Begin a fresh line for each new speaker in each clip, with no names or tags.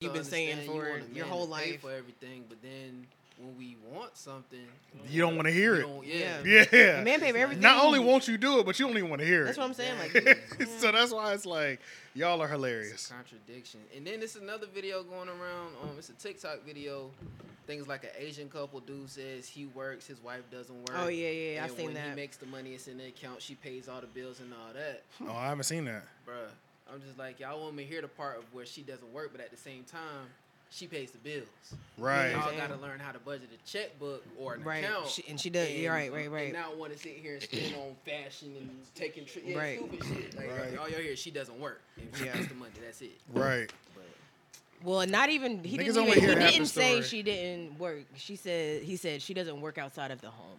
you've been saying for
you
your whole life.
for everything, but then when we want something,
You don't want to hear it.
don't- yeah.
Yeah.
Yeah.
Man pay for everything.
Not only won't you do it, but you don't even want to hear
That's
it.
That's what I'm saying. Like,
Exactly.
so that's why it's like y'all are
It's
hilarious.
a contradiction. And then it's another video going around. Um, it's a TikTok video. Things like an Asian couple dude says he works, his wife doesn't work.
Oh, yeah, yeah, yeah, I
and
seen
when
that.
he makes the money, it's in the account. She pays all the bills and all that.
Oh, I haven't seen that.
Bruh, I'm just like y'all want me to hear the part of where she doesn't work, but at the same time, she pays the bills.
Right.
Y'all got to learn how to budget a checkbook or an
Right.
account.
She- and she does- you're right, right, right.
And now want to sit here and spend on fashion and taking trips. Yeah,
Right.
stupid shit. Like,
Right.
all y'all hear, she doesn't work. And she
Yeah.
gets the money. That's it.
Right.
But
well, not even he
Niggas
didn't even, he didn't say she didn't work. She said he said she doesn't work outside of the home.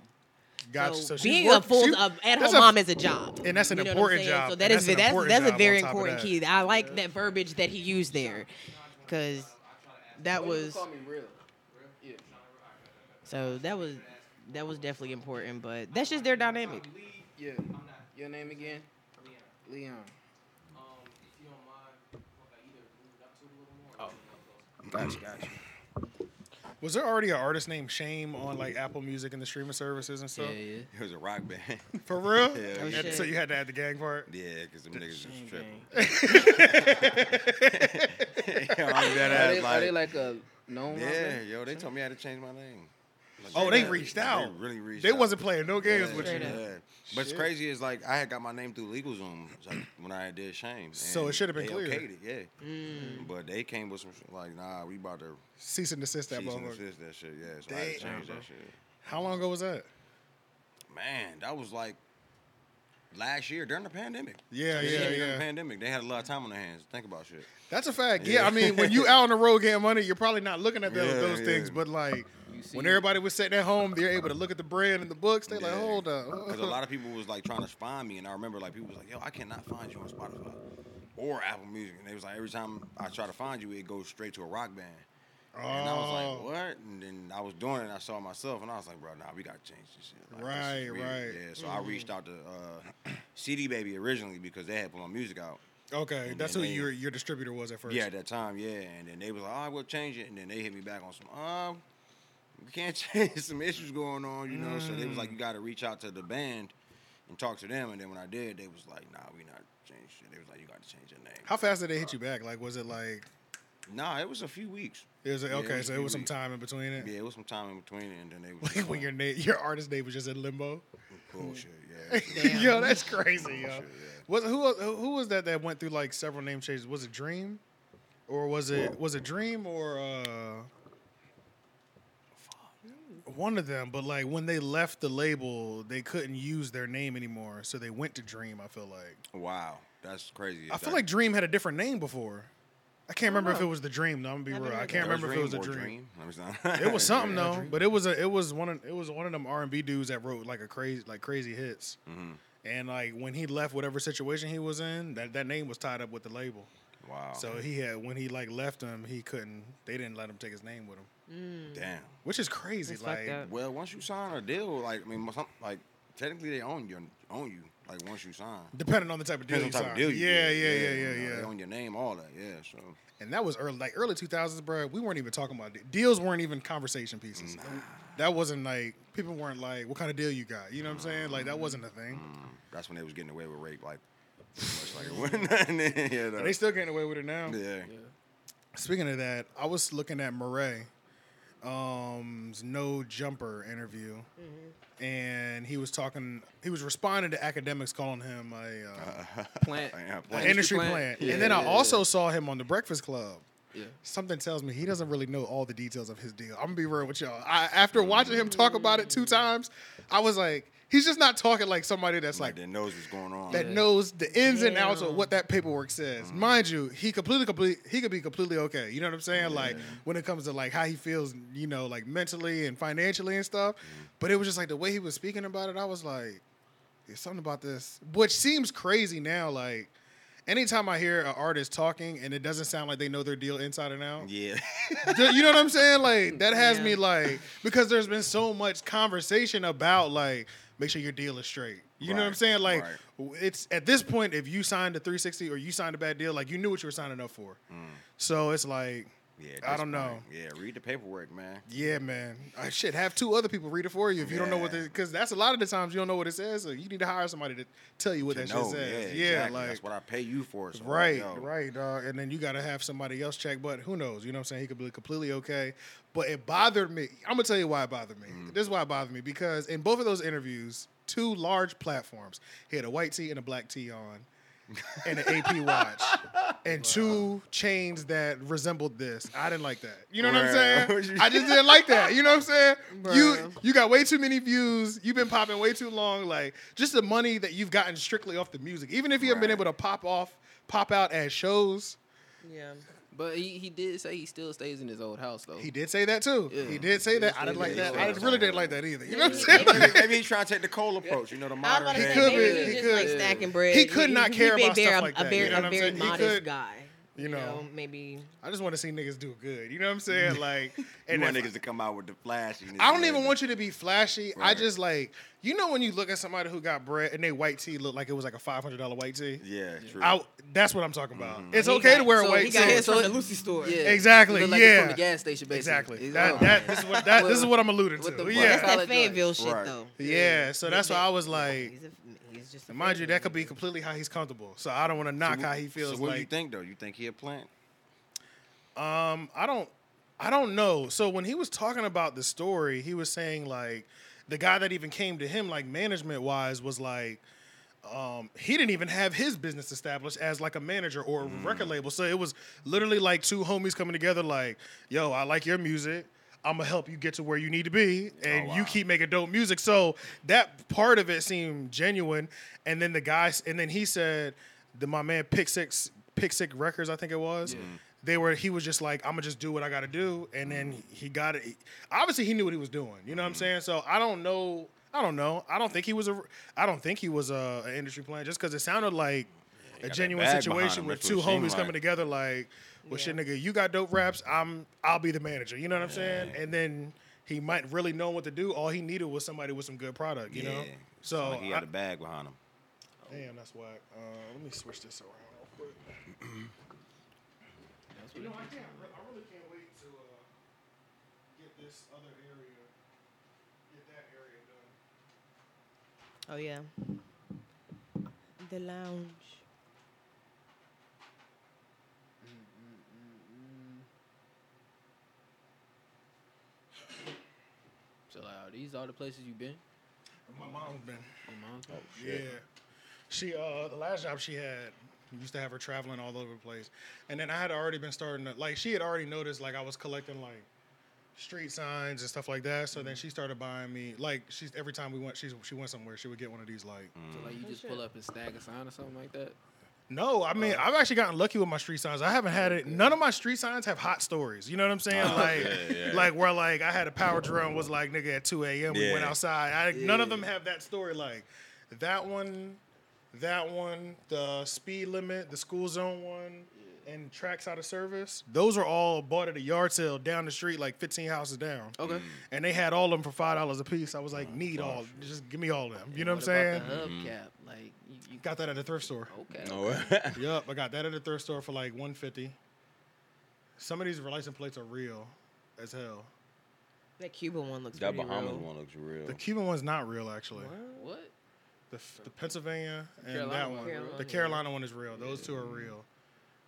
Gotcha.
So,
So,
being
work-
a full
she-
uh, at-home
a-
mom is a job,
and that's an
You know
important job,
So that is
that's
that's that's a very
on top of
important
that.
key. I like that verbiage that he used there, because that was
call me real. Yeah.
so that was that was definitely important. But that's just their dynamic.
Yeah. Your name again? Leon. Oh. Gotcha, gotcha.
Was there already an artist named Shame on like Apple Music and the streaming services and stuff?
yeah.
It was a rock band.
For real?
Yeah,
Oh,
so you had to add the gang part.
yeah, because them niggas
Shame
just tripping. All that
Are
ass
they, are they
like,
like a known?
yeah, yo, they told me I had to change my name. Like,
Oh, they
yeah,
reached out.
They really reached
They
out.
wasn't playing no games
yeah,
with you.
Straight up.
Yeah. But it's crazy is like I had got my name through LegalZoom like, when I did Shame.
So it should've been
they
clear.
okayed it, yeah.
Mm.
But they came with some like, nah, we about to
Cease and desist that
cease and
motherfucker.
desist that shit. Yeah, so I had to change
bro.
that shit.
How long ago was that?
Man, that was like last year during the pandemic.
Yeah,
This
yeah,
during
yeah.
the pandemic, they had a lot of time on their hands. Think about shit.
That's a fact. Yeah,
Yeah.
I mean, when you out on the road getting money, you're probably not looking at those,
Yeah,
those
yeah.
things. But like when everybody was sitting at home, they're able to look at the bread and the books. They're like,
hold
hold
Because a lot of people was like trying to find me, and I remember like people was like, "Yo, I cannot find you on Spotify or Apple Music." And they was like, every time I try to find you, it goes straight to a rock band. And I was
Oh.
like, "What?" And then I was doing it, and I saw myself, and I was like, "Bro, nah, we gotta change this shit." Like, this
Right,
weird."
right.
Yeah. So I reached out to uh, CD Baby originally because they had put my music out.
Okay,
And
that's who
they-
your your distributor was at first.
Yeah, at that time, yeah. And then they was like, "Oh, we'll change it." And then they hit me back on some, um, we can't change some issues going on, you know. So they was
Mm.
like, "You got to reach out to the band and talk to them." And then when I did, they was like, "Nah, we not change shit." They was like, "You got to change your name."
How fast did they hit you back? Like, was it like
Nah, it was a few weeks.
It was
Yeah, it
okay?
was
so it
few
was some time in between it.
Yeah, it was some time in between, it, and then they was
Like when your name, your artist name was just in limbo.
bullshit. Yeah,
yo, that's crazy, yo.
yeah.
Was who was- who was that that went through like several name changes? Was it Dream, or was it was it Dream or uh, one of them? But like when they left the label, they couldn't use their name anymore, so they went to Dream. I feel like
Wow, that's crazy.
I
Is
feel like Dream had a different name before. I can't remember if it was the Dream. No, I'm gonna be
Never
real. I can't remember if it was a
or
Dream.
Let me stop.
It was something
Yeah.
though, but it was a it was one of it was one of them R and B dudes that wrote like a crazy like crazy hits.
Mhm.
And like when he left whatever situation he was in, that, that name was tied up with the label.
Wow.
So he had when he like left him, he couldn't. They didn't let him take his name with him,
Mm.
damn.
which is crazy.
That's
like
fucked.
Well, once you sign a deal, like I mean, some, like technically they own you, own you. Like once you sign,
depending on the type of deal you
type
sign.
of deal you
yeah,
get.
yeah, yeah, yeah,
you know,
yeah.
They own your name, all that. Yeah. So
And that was early, like early two thousands, bro. We weren't even talking about de- deals. weren't even conversation pieces. That wasn't like people weren't like, "What kind of deal you got?" You know what I'm saying? Like that wasn't a thing.
mm, that's when they was getting away with rape, like much like it wasn't. yeah,
And they still getting away with it now.
yeah.
Speaking of that, I was looking at Morray, um's no jumper interview, and he was talking. He was responding to academics calling him a, uh,
Plant.
Yeah, plant.
industry
plant.
plant.
Yeah,
and then I also
yeah.
saw him on the Breakfast Club.
Yeah.
Something tells me he doesn't really know all the details of his deal. I'm gonna be real with y'all. I, after watching him talk about it two times, I was like, he's just not talking like somebody that's
Like
like
that knows what's going on.
that
Yeah.
knows the ins and outs of what that paperwork says. Mm-hmm. Mind you, he completely, complete, he could be completely okay. You know what I'm saying? Like when it comes to like how he feels, you know, like mentally and financially and stuff. Mm-hmm. But it was just like the way he was speaking about it. I was like, there's something about this, which seems crazy now. Like anytime I hear an artist talking and it doesn't sound like they know their deal inside and out.
Yeah.
You know what I'm saying? Like that has
Yeah.
me like because there's been so much conversation about like make sure your deal is straight. You know what I'm saying? Like
right.
it's at this point if you signed a 360 or you signed a bad deal, like you knew what you were signing up for.
Mm.
So it's like
Yeah,
I don't know.
Yeah, read the paperwork, man.
Yeah, man. I should have two other people read it for you if you don't know what it. because that's a lot of the times you don't know what it says. So you need to hire somebody to tell you what
To
that
know,
shit says.
yeah,
Yeah,
exactly.
like
that's what I pay you for. So
right, right, dog. And then you got to have somebody else check. But who knows? You know what I'm saying? He could be completely okay. But it bothered me. I'm gonna tell you why it bothered me.
Mm.
This is why it bothered me because in both of those interviews, two large platforms, he had a white tee and a black tee on. And an AP watch, and two chains that resembled this. I didn't like that. You know what I'm saying? I just didn't like that. You know what I'm saying? You
Bruh.
you got way too many views. You've been popping way too long. Like just the money that you've gotten strictly off the music. Even if you haven't been able to pop off, pop out at shows,
Yeah.
But he, he did say he still stays in his old house though.
he did say that too.
Yeah.
He did say that. I didn't like
yeah,
that.
yeah.
I really didn't like that either. You know what I'm saying?
maybe, maybe he's trying to take the Cole approach. You know, the modern
about
He could be, he
just
could.
like stacking bread.
He could not
he
care about stuff like that,
very,
you know what
a
I'm
very
saying? He
modest
could-
guy.
You know.
maybe.
I just want to see niggas do good. You know what I'm saying? Like,
You
and
want
if-
niggas to come out with the flashy.
I don't
and
even want you to be flashy. I just like you know when you look at somebody who got bread and they white tee look like it was like a five hundred dollar white tee.
Yeah, true.
I, that's what I'm talking about. Mm-hmm. It's
He
okay to
got-
wear a white
He
tee.
got his
So
from the Lucy store.
Yeah,
Exactly,
like
yeah.
from the gas station, basically.
Exactly.
It's-
That, that this is what that this is what I'm alluding
With
to.
the
Yeah.
That's that Fayetteville shit
Right.
though.
Yeah. So that's why I was like,
He's, just
and mind you, that could be completely how he's comfortable. So I don't want to knock
So
how he feels.
So what do you think though? You think he a plant?
Um, I don't, I don't know. So when he was talking about the story, he was saying like the guy that even came to him, like management wise, was like, um, he didn't even have his business established as like a manager or a record label. So it was literally like two homies coming together, like, yo, I like your music. I'm gonna help you get to where you need to be, and you
wow.
keep making dope music. So that part of it seemed genuine. And then the guys, and then he said, the my man Pick Six, Pick Six Records, I think it was. They were. He was just like, I'm gonna just do what I got to do, and then he got it. Obviously, he knew what he was doing. You know what I'm saying? So I don't know. I don't know. I don't think he was a. I don't think he was a, an industry plan just because it sounded like a genuine situation with two homies
like.
coming together. Like, well, shit,
Yeah.
nigga, you got dope raps. I'm. I'll be the manager. You know what I'm saying? And then he might really know what to do. All he needed was somebody with some good product. You know. So
like he had a bag behind him.
damn, that's whack. Uh, let me switch this around real quick. You know, I can't. I really can't wait to uh, get this other area, get that area done.
Oh yeah. The lounge.
So like, are these all the places you've been?
My mom's been.
Your mom's house?
Yeah. She uh the last job she had used to have her traveling all over the place. And then I had already been starting to like she had already noticed like I was collecting like street signs and stuff like that. So then she started buying me like she's every time we went she she went somewhere, she would get one of these like
So like you
Oh,
just pull up and snag a sign or something like that?
No, I mean oh. I've actually gotten lucky with my street signs. I haven't had it. None of my street signs have hot stories. You know what I'm saying? Oh, like,
yeah, yeah.
like where like I had a power and was like nigga at 2 a.m. We went outside. I, None of them have that story. Like that one, that one, the speed limit, the school zone one, and tracks out of service. Those are all bought at a yard sale down the street, like 15 houses down.
Okay. Mm.
And they had all of them for five dollars a piece. I was like, need all, just give me all of them. You know what, I'm saying?
The hubcap, mm-hmm. like you, you
Got that at a thrift store.
okay. Oh.
No.
Yup, I got that at a thrift store for like 150. Some of these license plates are real as hell.
That Cuban one looks
that
pretty
Bahamas
real.
one looks real.
The Cuban one's not real actually.
What?
The, the Pennsylvania and
Carolina
that
one.
one.
Carolina.
The Carolina one is real. Those two are real.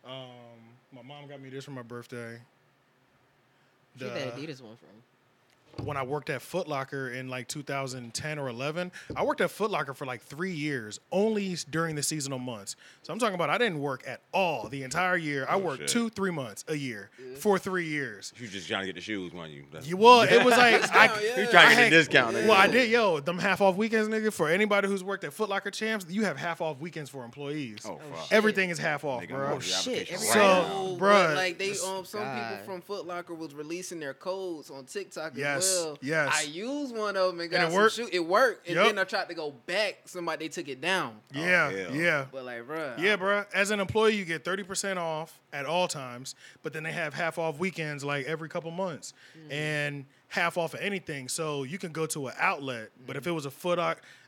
Um, my mom got me this for my birthday.
She
The-
that Adidas one from.
When I worked at Foot Locker in like 2010 or 11. I worked at Foot Locker for like three years, only during the seasonal months. So I'm talking about I didn't work at all the entire year. I worked
shit.
two, three months a year for three years.
you just trying to get the shoes, weren't you? That's-
You well, it was like I,
yeah.
You trying to get
had-
a discount?
Well, I did, yo, them half off weekends, nigga. For anybody who's worked at Foot Locker champs, you have half off weekends for employees.
Oh, fuck.
shit.
Everything is half off,
Nigga,
bro.
Oh, shit,
application
every-
So,
right now.
Oh,
bruh,
but, like they um some
guy.
people from Foot Locker was releasing their codes on TikTok
Yes,
as well.
yes.
I used one of them and got
it
some
worked?
shoe. It worked, and
Yup.
then I tried to go back. Somebody they took it down.
Yeah, oh,
hell.
yeah.
But like, bruh,
Yeah, bro. As an employee, you get thirty percent off at all times, but then they have half off weekends like every couple months, mm-hmm. and half off of anything. So you can go to an outlet, but if it mm-hmm. was a foot,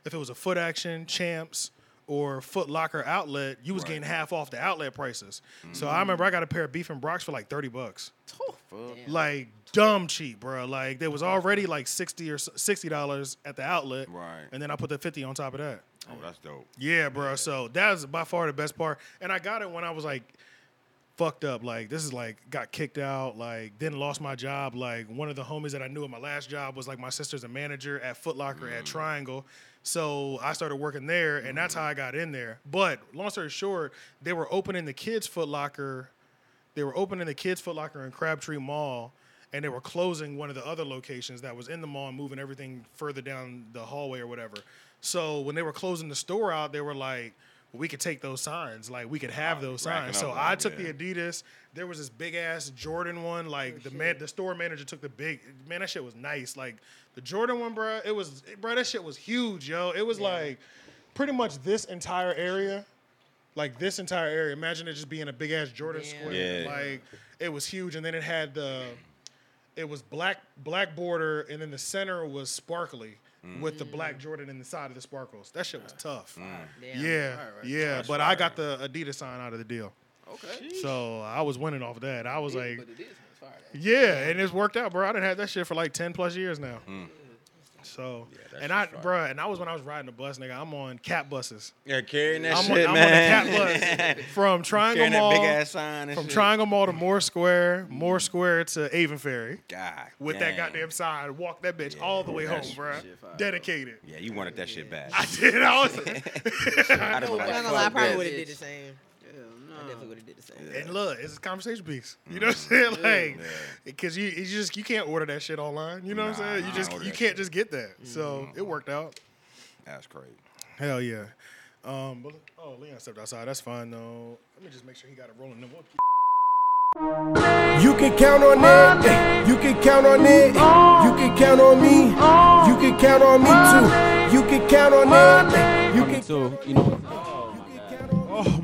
if it was a foot action, champs, or Foot Locker outlet, you was
Right.
getting half off the outlet prices. So I mm. remember I got a pair of beef and Brocs for like thirty bucks,
Damn.
like dumb cheap, bro. Like there was already like sixty or sixty dollars at the outlet,
Right.
And then I put the fifty on top of that.
Oh, that's dope.
Yeah, bro. So that was by far the best part. And I got it when I was like fucked up. Like this is like got kicked out. Like then lost my job. Like one of the homies that I knew at my last job was like my sister's a manager at Foot Locker at mm. Triangle. So I started working there, and that's how I mm. got in there. But long story short, they were opening the kids' Foot Locker. They were opening the kids' Foot Locker in Crabtree Mall, and they were closing one of the other locations that was in the mall and moving everything further down the hallway or whatever. So when they were closing the store out, they were like, "We could take those signs. Like we could have those
racking
signs." So
on
I
them,
took
yeah.
the Adidas. There was this big ass Jordan one. Like the man, the store manager took the big man. That shit was nice. Like the Jordan one, bro. It was, bro. That shit was huge, yo. It was like pretty much this entire area like this entire area. Imagine it just being a big ass Jordan
Yeah.
square.
Yeah.
Like it was huge, and then it had the, it was black black border, and then the center was sparkly mm. with the black mm. Jordan in the side of the sparkles. That shit was tough. Mm.
Damn.
Yeah,
Right, right.
yeah.
That's
but I got the Adidas sign out of the deal,
Okay.
so I was winning off of that. I was like,
but it is. Fire.
yeah, and it's worked out, bro. I didn't have that shit for like ten plus years now.
Mm.
So,
that
and I, bro, and I was when I was riding the bus, nigga. I'm on cat buses.
Yeah, carrying that
I'm,
shit,
on, I'm on the cat bus from Triangle
carrying that
Mall.
big ass sign and
from
shit.
Triangle Mall to Moore Square, Moore Square to Avent Ferry
God.
with that goddamn sign. Walk that bitch all the way home,
that's
bro.
shit.
Dedicated.
Yeah, you wanted that shit bad.
I did. I was,
I'd have
No,
been
I'm
like,
not lie, I probably would have did the same.
Hell
I
uh-huh.
definitely would have did the same.
and look, it's a conversation piece. You know what I'm saying? Mm-hmm. Like,
Yeah.
because you, you just you can't order that shit online. You know what I'm saying? You
I
just
order
you
that
can't
shit.
just get that. So it mm-hmm. worked out.
That's crazy.
Hell yeah. Um, but oh, Leon stepped outside. That's fine though. Let me just make sure he got it rolling. Then we'll keep-
You can count on it. You can count on it. You can count on me. You can count on me too. You can count on it. You um, can.
So, you know,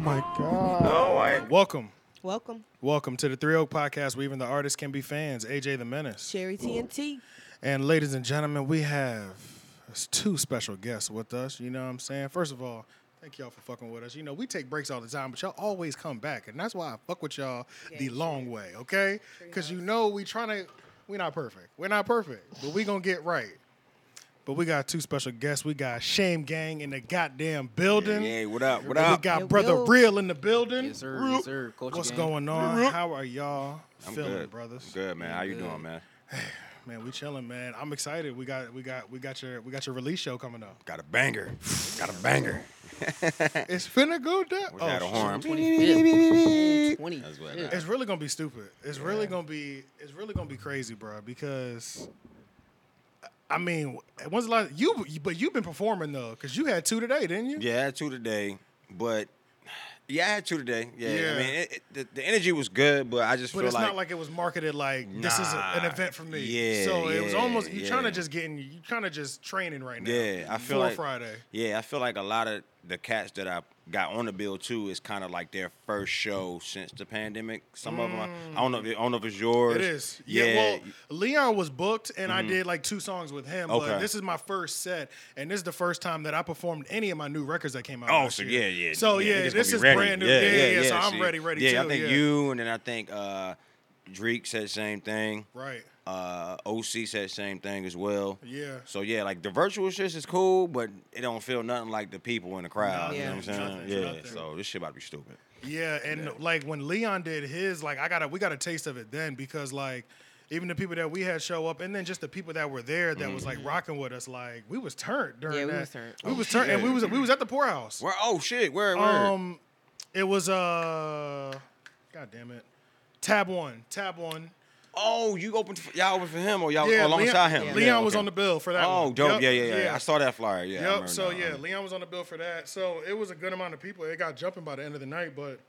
Oh my god. Welcome.
Welcome,
Welcome to the Three Oak Podcast where even the artists can be fans. AJ the Menace.
Cherry TNT.
And ladies and gentlemen, we have two special guests with us. You know what I'm saying? First of all, thank y'all for fucking with us. You know, we take breaks all the time, but y'all always come back. And that's why I fuck with y'all the long way, okay? Because you know we trying to, we're not perfect. We're not perfect, but we going to get right. But we got two special guests. We got Shame Gang in the goddamn building.
Yeah, what up? What up?
We got
Yo,
Brother
yo.
Real in the building.
Yes, sir. Yes, sir. Culture
What's
gang.
going on? How are y'all
I'm
feeling,
good,
brothers?
Good, man. How you doing, man?
Man, we chilling, man. I'm excited. We got we got we got your we got your release show coming up.
Got a banger. Got a banger.
It's finna go down.
Wish I had a oh, horn.
25th. 20.
That's what-
Shit.
It's really gonna be stupid. It's really gonna be it's really gonna be crazy, bro. Because I mean, when's the last you? But you've been performing though, because you had two today, didn't you?
Yeah, I had two today, but yeah, I had two today. Yeah,
Yeah.
I mean, it, it, the, the energy was good, but I just
But it's
like,
not like it was marketed like this is a, an event for me.
Yeah,
So it was almost you're trying to
yeah.
just getting you kind of just training right now.
yeah, I feel like
Friday.
Yeah, I feel like a lot of the cats that I got on the bill too is kind of like their first show since the pandemic. Some of them, I, I don't know. If, I don't know if it's yours.
Mm. It is. Yeah. well, Leon was booked, and I
Mhm.
did like two songs with him.
Okay.
But this is my first set, and this is the first time that I performed any of my new records that came out.
Oh, so
year.
yeah, yeah.
So yeah,
niggas
this is
ready.
brand new. Yeah, yeah. yeah, So I'm
see.
ready, ready
Yeah,
too.
I think
yeah.
you, and then I think uh, Drake said same thing.
Right.
Uh, OC said same thing as well.
Yeah.
So yeah, like the virtual shit is cool, but it don't feel nothing like the people in the crowd.
Nah,
you know what I'm saying?
nothing,
yeah.
nothing.
So this shit about to be stupid.
Yeah, and like when Leon did his, like I got a we got a taste of it then because like even the people that we had show up, and then just the people that were there that was like rocking with us, like we was turned during
Yeah, we
that.
was turned.
We
Oh,
was turned, and we was we was at the poorhouse.
Where? Oh shit! Where? Where?
Um, it was uh, god damn it, tab one, tab one.
oh, you opened? For, y'all opened for him, or y'all
Yeah,
alongside
Leon,
him?
Yeah.
Leon was on the bill for that.
Oh,
one.
dope!
Yep,
Yeah, yeah, yeah, I saw that flyer. Yeah.
Yep. So
now.
yeah, Leon was on the bill for that. So it was a good amount of people. It got jumping by the end of the night, but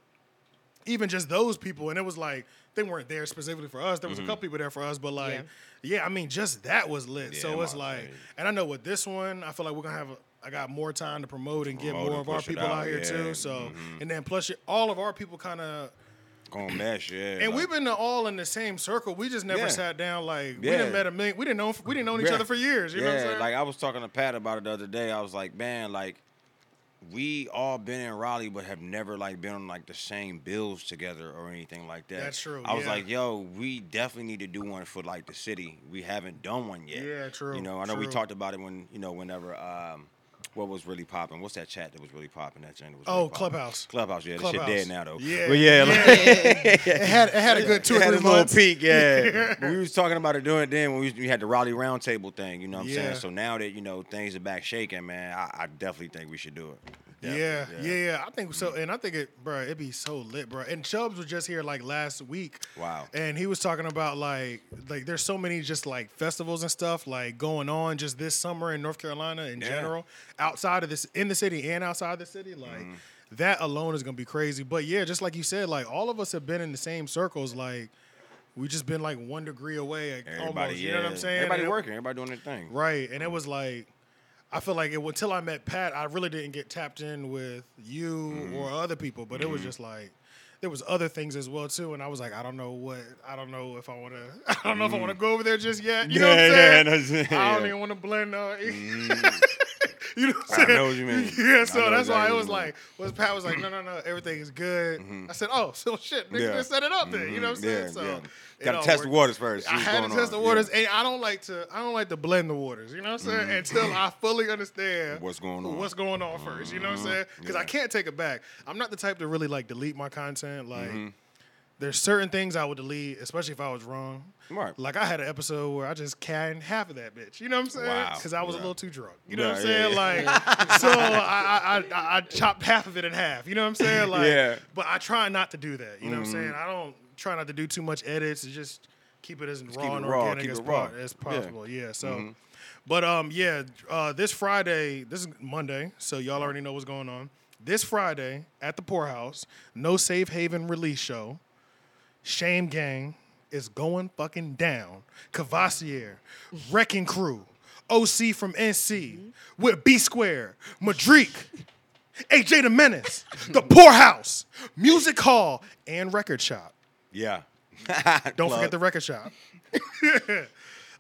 even just those people, and it was like they weren't there specifically for us. There was a couple people there for us, but like, yeah, I mean, just that was lit.
Mm-hmm. Yeah,
so it's like,
there.
and I know with this one, I feel like we're gonna have. A, I got more time to promote and get more
and
of our people out,
out,
here
yeah.
too. So,
Mhm.
and then plus, all of our people kind of
Gonna mesh, yeah.
and
like-
we've been all in the same circle. We just never
Yeah.
sat down like we
Yeah.
didn't met a million. We didn't know we didn't know each
Yeah.
other for years. You
yeah,
know what I'm saying?
like I was talking to Pat about it the other day. I was like, man, like we all been in Raleigh, but have never like been on like the same bills together or anything like that.
That's true,
I was
yeah.
like, yo, we definitely need to do one for like the city. We haven't done one yet.
Yeah, true,
You know, I know we talked about it when you know whenever um, what was really popping. What's that chat that was really popping? That channel was
Oh,
really popping?
Clubhouse.
Clubhouse, yeah, that
Clubhouse.
shit dead now though.
Yeah,
but yeah, like,
It had it had a good two
it
or three
its little
months.
peak, yeah. We was talking about it doing it then when we, we had the Raleigh Roundtable thing. You know what I'm
Yeah.
saying? So now that you know things are back shaking, man, I, I definitely think we should do it.
Yeah,
Definitely,
yeah, yeah. I think so, and I think it, bro. It'd be so lit, bro. And Chubbs was just here like last week.
Wow.
And he was talking about like, like there's so many just like festivals and stuff like going on just this summer in North Carolina in
Yeah.
general, outside of this, in the city and outside the city. Like
Mm-hmm.
that alone is gonna be crazy. But yeah, just like you said, like all of us have been in the same circles. Like we just been like one degree away, like,
Everybody,
almost.
yeah.
You know what I'm saying?
Everybody
And
working, everybody doing their thing.
Right. And it was like, I feel like it until I met Pat, I really didn't get tapped in with you
Mm-hmm.
or other people. But it was just like there was other things as well too. And I was like, I don't know what I don't know if I wanna I don't know if I wanna go over there just yet. You know what I'm
Mm-hmm. Yeah,
saying?
yeah,
I don't even wanna blend uh, You know what I'm
I
saying?
know what you mean.
Yeah, so that's why
exactly
it
what
was like, was Pat was like, no, no, no, everything is good. I said, oh, so shit, nigga,
Yeah.
just set it up then. You know what I'm saying?
Yeah,
so
yeah. Gotta test the waters first.
I had to test the waters, and I don't like to. I don't like to blend the waters. You know what I'm saying? Until I fully understand
Mm-hmm. What's going on.
What's going on first? You know what I'm saying? Because I can't take it back. I'm not the type to really like delete my content. Like,
Mm-hmm.
There's certain things I would delete, especially if I was wrong.
Right.
Like I had an episode where I just canned half of that bitch. You know what I'm saying?
Wow.
Because I was a little too drunk. You know what I'm
Yeah,
saying?
yeah,
Like, so I, I, I I chopped half of it in half. You know what I'm saying? Like,
Yeah.
But I try not to do that. You know what I'm
Mm-hmm.
saying? I don't try not to do too much edits. and Just keep it as raw and
raw,
organic as,
raw.
po- as
Yeah. Mm-hmm.
possible. Yeah. So, but um, yeah, uh, this Friday, this is Monday, so y'all already know what's going on. This Friday at the Poorhouse, no safe haven release show. Shame Gang is going fucking down. Cavassier, Wrecking Crew, OC from NC, with B Square, Madrick, AJ the Menace, The Poorhouse, Music Hall, and Record Shop.
Yeah.
Don't forget the record shop.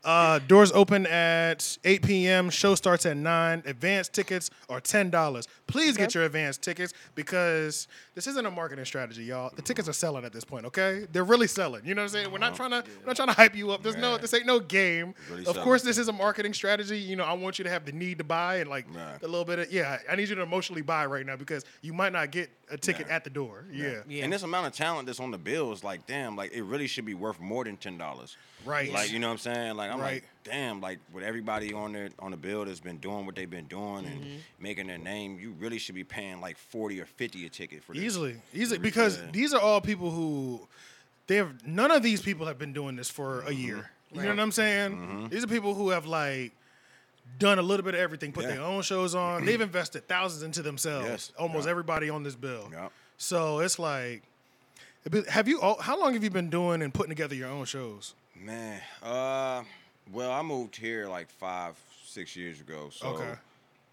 uh, doors open at 8 p.m. Show starts at 9. Advance tickets are $10. Please get your advance tickets because this isn't a marketing strategy, y'all. The tickets are selling at this point, okay? They're really selling. You know what I'm saying? We're not trying to we're not trying to hype you up. There's no this ain't no game.
Really
of course this is a marketing strategy. You know, I want you to have the need to buy and like a little bit of yeah, I need you to emotionally buy right now because you might not get a ticket
Nah.
at the door. Yeah.
Yeah.
And this amount of talent that's on the bill is like, damn, like it really should be worth more than ten dollars.
Right.
Like, you know what I'm saying? Like I'm
Right.
like, damn, like with everybody on there on the bill that's been doing what they've been doing and
Mm-hmm.
making their name, you really should be paying like forty or fifty a ticket for this.
Easily, easily, because
Yeah.
these are all people who they have. None of these people have been doing this for a year. You know what I'm saying?
Mm-hmm.
These are people who have like done a little bit of everything, put
Yeah.
their own shows on. They've invested thousands into themselves.
Yes.
Almost
Yeah.
everybody on this bill.
Yep.
So it's like, have you? How long have you been doing and putting together your own shows?
Man, uh, well, I moved here like five, six years ago. So
Okay.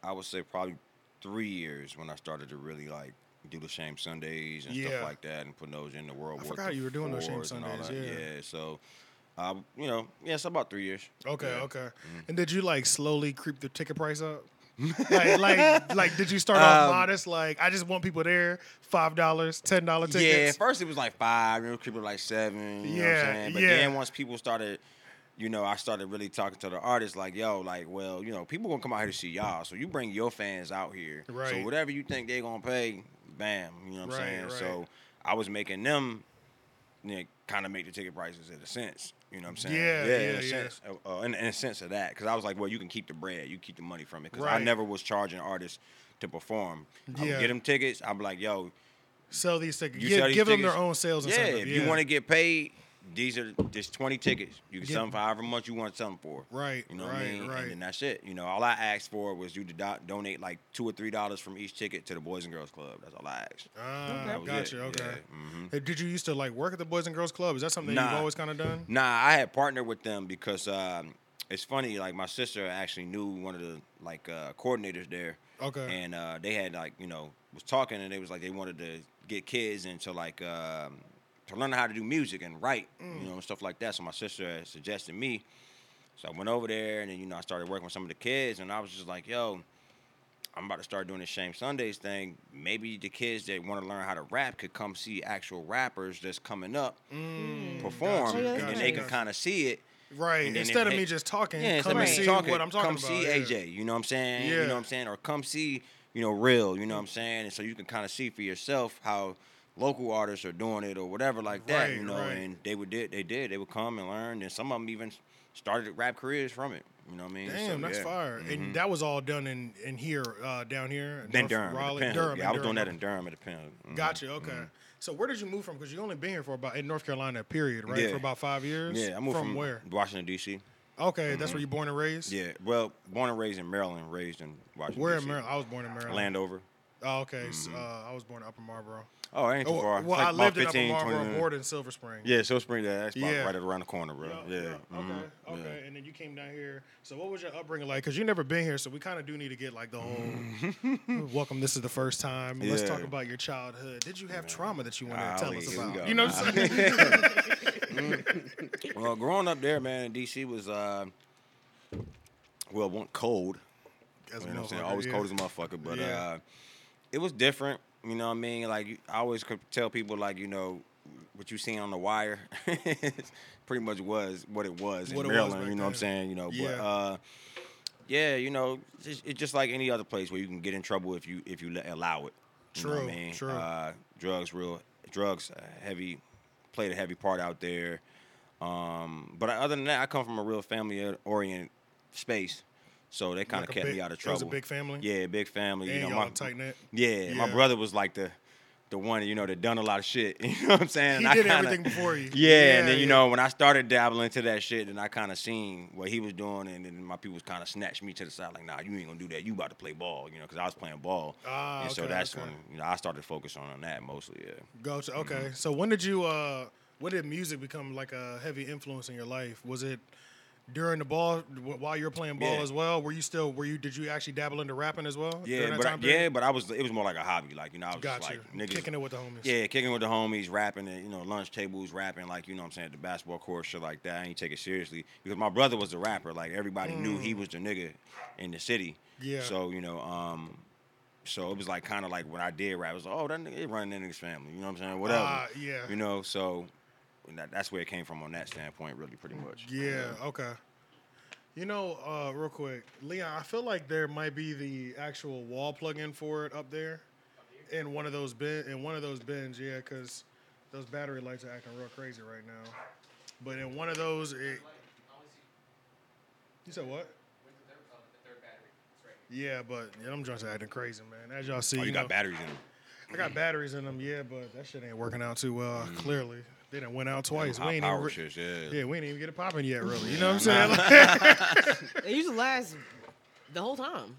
I would say probably three years when I started to really like do the Shame Sundays and
Yeah.
stuff like that and put those in the world.
I forgot you were doing those Shame
Fours and all
Sundays,
that.
yeah.
So, uh, you know, yeah, it's about three years.
Okay,
Yeah. Mm-hmm.
okay. And did you like slowly creep the ticket price up? like, like, like, did you start off
Um,
modest? Like, I just want people there, five dollars, ten dollar
Yeah,
tickets.
at first it was like five, then it creeped up like seven. You know what
Yeah,
I'm saying? But
yeah.
then once people started, you know, I started really talking to the artists like, yo, like, well, you know, people gonna come out here to see y'all. So you bring your fans out here. So whatever you think they gonna pay, bam. You know what I'm
Right,
saying?
right.
So I was making them you know, kind of make the ticket prices in a sense. You know what I'm saying?
Yeah,
in
yeah,
a
yeah.
sense, uh, in, in a sense of that, because I was like, well, you can keep the bread, you keep the money from it, because I never was charging artists to perform. I
Yeah.
would get them tickets. I'd be like, yo,
Sell these tickets.
you
Give,
sell these
give them their own sales
Yeah,
incentive.
if you want to get paid, these are just twenty tickets. You can
Get-
sell them for however much you want to sell them for.
Right,
You know what
right,
I mean?
right.
And then that's it. You know, all I asked for was you to do- donate like two or three dollars from each ticket to the Boys and Girls Club. That's all I asked.
Ah,
That
gotcha.
it.
Okay.
Yeah, mhm.
Hey, Did you used to like work at the Boys and Girls Club? Is that something that you've always kind of done?
Nah, I had partnered with them because um, it's funny. Like my sister actually knew one of the like uh, coordinators there.
Okay.
And uh, they had like you know was talking and they was like they wanted to get kids into like um, to learn how to do music and write,
Mm.
you know, and stuff like that. So my sister had suggested me. So I went over there and then you know I started working with some of the kids and I was just like, yo, I'm about to start doing this Shame Sundays thing. Maybe the kids that want to learn how to rap could come see actual rappers that's coming up perform,
Gotcha,
and
gotcha,
then they can kind of see it.
Right. Instead
it-
of me just talking,
Yeah,
come
instead of
and
me
see
talking,
what I'm talking
come
about.
see
yeah.
AJ. You know what I'm saying?
Yeah.
You know what I'm saying? Or come see, you know, real. You know what I'm saying? And so you can kind of see for yourself how local artists are doing it or whatever like that.
Right,
you know,
right.
and they would did they did they would come and learn, and some of them even started rap careers from it. You know what I mean?
Damn,
So,
that's
yeah.
fire.
Mhm.
And that was all done in in here, uh, down here.
Then
North
Durham,
Raleigh. Durham.
yeah, I was doing that in Durham at the Pen. Mhm.
Gotcha. Okay. So where did you move from? Because you only been here for about in North Carolina, period, right?
Yeah.
For about five years.
Yeah, I moved from,
where?
Washington D.C.
Okay, that's where you born and raised.
Yeah, well, born and raised in Maryland, raised in Washington.
Where in Maryland? I was born in Maryland.
Landover.
Oh, okay. so, uh, I was born in Upper Marlboro.
Oh, it ain't too
Oh,
far.
well,
like
I lived
15,
in Upper Marlboro, born in Silver Spring.
Yeah, Silver Spring, yeah, that's
Yeah.
right around the corner, bro. Yeah.
Okay.
mhm,
Okay.
yeah.
And then you came down here. So what was your upbringing like? Because you never been here, so we kind of do need to get like the whole welcome. This is the first time. Let's talk about your childhood. Did you have trauma that you want to tell us about?
go.
You know what I'm saying?
Well, growing up there, man, in DC was uh, well, one cold.
As
You know what I'm saying? Always
yeah.
cold as a motherfucker, but
Yeah.
uh, it was different. You know what I mean? Like I always could tell people, like you know, what you seen on the wire, pretty much was what it was
What
in
it was
Maryland. you know what I'm saying? You know,
Yeah.
but uh, yeah, you know, it's, it's just like any other place where you can get in trouble if you if you allow it. You know what I
True,
mean?
true.
Uh, drugs, real drugs, uh, heavy played a heavy part out there. Um, but other than that, I come from a real family oriented space, so they kind of
Like
kept
big-
me out of trouble.
it was a big family?
Yeah, big family.
And
you know,
y'all
my
tight knit?
Yeah, my brother was like the the one you know that done a lot of shit. You know what I'm saying?
He
And I
did
kinda-
everything before you.
Yeah,
Yeah,
and then you
yeah.
know when I started dabbling into that shit, and I kind of seen what he was doing, and then my people kind of snatched me to the side, like, "Nah, you ain't gonna do that. You about to play ball," you know, because I was playing ball,
Ah,
and so that's
okay.
when you know I started focusing on that mostly. Yeah.
Go to okay.
Mm-hmm.
So when did you uh when did music become like a heavy influence in your life? Was it during the ball while you were playing ball
Yeah.
as well? Were you still were you did you actually dabble into rapping as well?
Yeah, but I, yeah, but I was it was more like a hobby, like you know, I was just like niggas
Kicking it with the homies.
Yeah, kicking with the homies, rapping at you know lunch tables, rapping like you know what I'm saying at the basketball court, shit like that. I ain't take it seriously because my brother was the rapper. Like everybody knew he was the nigga in the city.
Mm. Yeah.
So you know, um, so it was like kind of like when I did rap, it was like, oh that nigga running that nigga's family. You know what I'm saying? Whatever.
Ah, yeah.
You know, so and that, that's where it came from on that standpoint, really, pretty much.
Yeah, okay. You know, uh, real quick, Leon, I feel like there might be the actual wall plug-in for it up there, in one of those bin, in one of those bins, yeah, because those battery lights are acting real crazy right now. But in one of those, it. You said what? Yeah, but yeah, them joints are acting crazy, man. As y'all see,
Oh, you
you
got
know,
batteries in them.
I got batteries in them, yeah, but that shit ain't working out too well. Clearly, they done went out twice.
High
We ain't
power
even, re-
yeah.
yeah, we ain't even get it popping yet, really. You know what I'm saying? Like-
They usually last the whole time.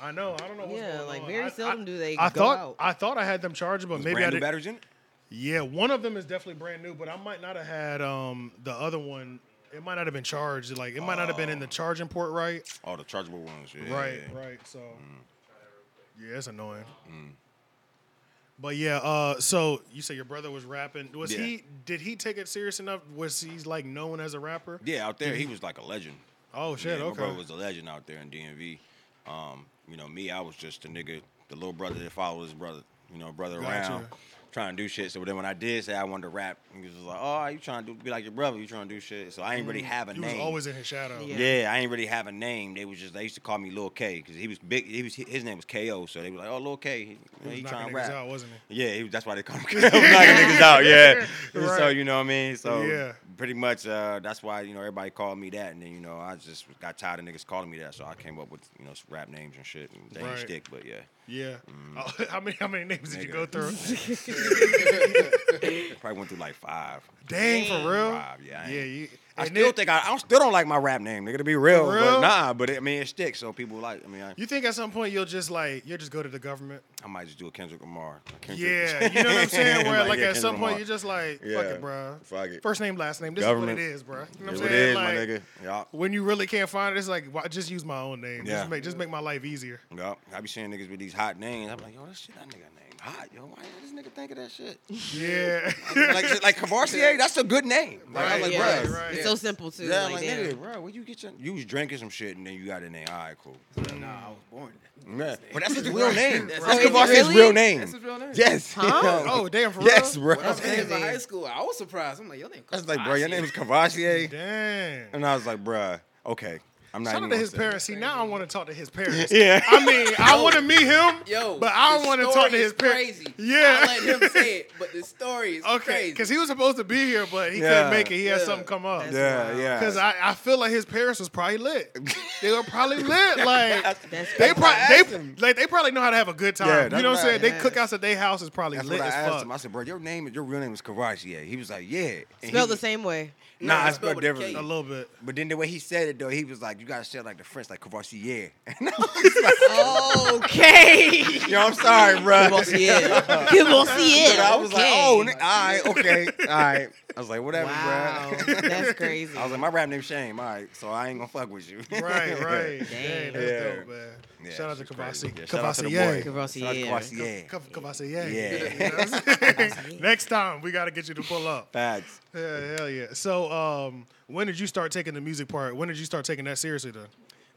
I know. I don't know. What's
Yeah,
going
like
on.
very
I-
seldom
I-
do they
I
go
thought
out.
I thought I had them charged, but
There's
maybe I
brand new
did.
batteries in it.
Yeah, one of them is definitely brand new, but I might not have had um the other one. It might not have been charged. Like it might not have been in the charging port right.
Oh, the chargeable ones. Yeah.
Right,
yeah.
right. So yeah, it's annoying. But yeah, uh, so you say your brother was rapping. Was
Yeah.
he? Did he take it serious enough? Was he like known as a rapper?
Yeah, out there he was like a legend.
Oh shit.
Yeah, My brother was a legend out there in DMV. Um, you know, me, I was just a nigga, the little brother that followed his brother. You know, brother
Gotcha.
around, trying to do shit. So then when I did say I wanted to rap, he was like, "Oh, you trying to do, be like your brother? You trying to do shit?" So I ain't really have a name.
he was always in his shadow.
Yeah.
yeah. I ain't really have a name. They was just they used to call me Lil K because he was big. He was his name was Ko. So they were like, "Oh, Lil K, he,
He was
he trying to rap."
out, wasn't he?
Yeah, he, that's why they call him knocking niggas out. Yeah. So you know what I mean. So
Yeah.
pretty much uh, that's why you know everybody called me that, and then you know I just got tired of niggas calling me that, so I came up with you know rap names and shit. And they
Right.
ain't stick, but yeah,
Yeah. Oh, how many how many names did you
Mm.
Go through?
probably went through like five.
Dang, for real?
Five, yeah, I
Yeah, you.
I still
then-
think I, I still don't like my rap name, nigga. To be real,
For
but nah. But it, I mean, it sticks, so people like. I mean, I,
You think at some point you'll just like you'll just go to the government?
I might just do a Kendrick Lamar. Kendrick-
Yeah, you know what I'm saying. Where
Like,
like
yeah,
at some
Kendrick
point you're just like, fuck
Yeah,
it, bro.
fuck it.
First name, last name. This
Government.
is what it is, bro. You know what I'm saying?
it is,
like,
my nigga. Yeah.
When you really can't find it, it's like why, just use my own name.
Yeah.
Just make just make my life easier.
Yup. I be seeing niggas with these hot names. I'm like, yo, that shit, that nigga name hot, yo. Why this nigga think of that shit?
Yeah.
like, like Cavassier, that's a good name. Like, I was like,
yeah,
bro.
right.
It's so simple too.
Yeah,
like,
like,
damn.
nigga, bro, where you get your? You was drinking some shit and then you got a name. All right, cool.
Nah, I was born.
Yeah, but that's his real name.
That's
That's
his-
is it
Cavassier's
really?
real name.
That's his real name.
Yes.
Huh?
oh, damn, for
yes, bro.
When I was in high school, I was surprised. I'm like, your name.
I was like, bro, your name is Cavassier,
Damn.
and I was like, bro, okay, I'm not
Shout out to his parents. See, now I want to talk to his parents.
Yeah.
I mean, I want to meet him,
Yo,
but I don't want to talk to his parents.
Crazy.
Yeah.
I let him say it, but the story is
Okay,
crazy.
because he was supposed to be here, but he
Yeah.
couldn't make it. He had
Yeah.
something come up.
That's
Yeah,
wild.
yeah.
Because I, I feel like his parents was probably lit. They were probably lit. Like
That's
they probably they like they probably know how to have a good time.
Yeah,
you know what
what
I'm saying? They
yes.
cookouts at their house is probably
That's
lit
what I
as
asked
fuck.
him. I said, bro, your name, your real name is Cavassier. He was like, yeah. And he
Spelled the same way.
No,
Nah, I
it's spelled
spelled
with a
differently.
a little bit.
But then the way he said it though, he was like, "You gotta say it like the French, like Cavassier." And I like,
Okay.
"Yo, I'm sorry, bro."
Cavassier. Cavassier.
But I was like,
Okay.
"Oh, all right, okay, all right." I was like, "Whatever,
Wow,
bro."
that's crazy.
I was like, "My rap name Shame, all right, so I ain't gonna fuck with you."
Right, right.
Dang.
Dang, that's
Yeah.
dope, man.
Yeah,
shout out to
shit's crazy.
Kavasi.
Yeah, shout out to the
Kavasi.
Shout out to Cavassier.
Kavasi,
Yeah.
You know what I'm? Next time we gotta get you to pull up.
Facts.
Yeah, hell yeah. So, um, when did you start taking the music part? When did you start taking that seriously? though?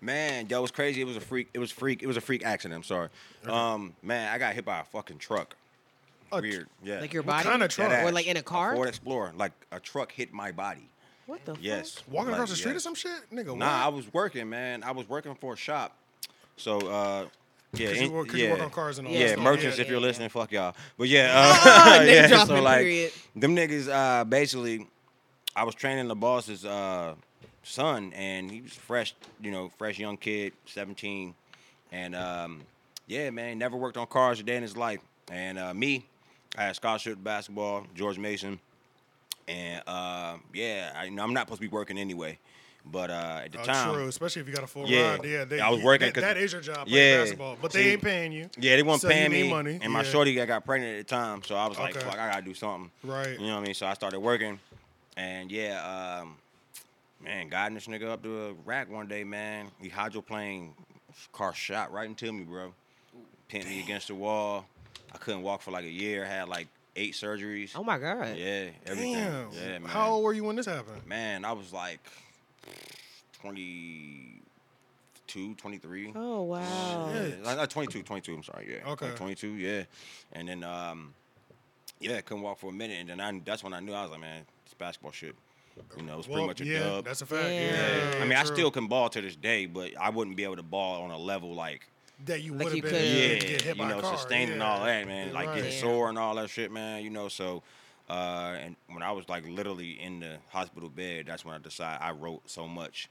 Man, yo, it was crazy. It was a freak. It was freak. It was a freak accident. I'm sorry. Um, man, I got hit by a fucking truck.
A-
Weird. Yeah.
Like your
What
body?
kind of truck?
Dead
Or
ass.
like in a car?
Ford Explorer. Like a truck hit my body.
What the
Yes.
walking
Like,
across the street or some shit, nigga.
Nah, I
what?
was working, man. I was working for a shop. So, uh, yeah,
'Cause you
in-
work- 'cause
yeah,
you work on cars and all
yeah,
stuff.
merchants.
Yeah,
if you're
yeah,
listening, fuck y'all. But yeah,
Ah,
uh,
name
yeah.
dropping,
So like,
period.
them niggas, uh, basically, I was training the boss's uh, son, and he was fresh, you know, fresh young kid, 17, and um, yeah, man, never worked on cars a day in his life. And uh, me, I had scholarship basketball, George Mason, and uh, yeah, I, you know, I'm not supposed to be working anyway. But uh, at the
Oh,
time,
true, especially if you got a full
Yeah.
ride. Yeah, they,
I was working
That, that is your job.
Yeah.
Basketball, but they ain't paying you.
Yeah, they weren't
So
paying me,
money,
and my
yeah.
shorty got got pregnant at the time, so I was like,
Okay.
"Fuck, I gotta do something."
Right.
You know what I mean? So I started working, and yeah, um, man, guiding this nigga up to a rack one day, man. He hydroplane car shot right into me, bro. Pinned me against the wall. I couldn't walk for like a year. Had like eight surgeries.
Oh my god.
Yeah, everything.
Damn.
Yeah, man.
How old were you when this happened?
Man, I was like 22, 23.
Oh wow.
Yeah.
Yeah, like, like 22, 22. I'm sorry. Yeah.
Okay.
Like 22. Yeah. And then, um, yeah, couldn't walk for a minute, and then I, that's when I knew I was like, man, this basketball shit. You know, it's pretty
Well,
much a
yeah,
dub.
that's a fact.
Damn.
Yeah,
I mean, I still can ball to this day, but I wouldn't be able to ball on a level like,
that you
Like
would
you
have been
could've-
yeah,
to get hit
you
by
know,
a car.
sustaining
yeah.
all that, man, like
Right.
getting
Damn.
sore and all that shit, man. You know, so. Uh, and when I was like literally in the hospital bed, that's when I decided I wrote so much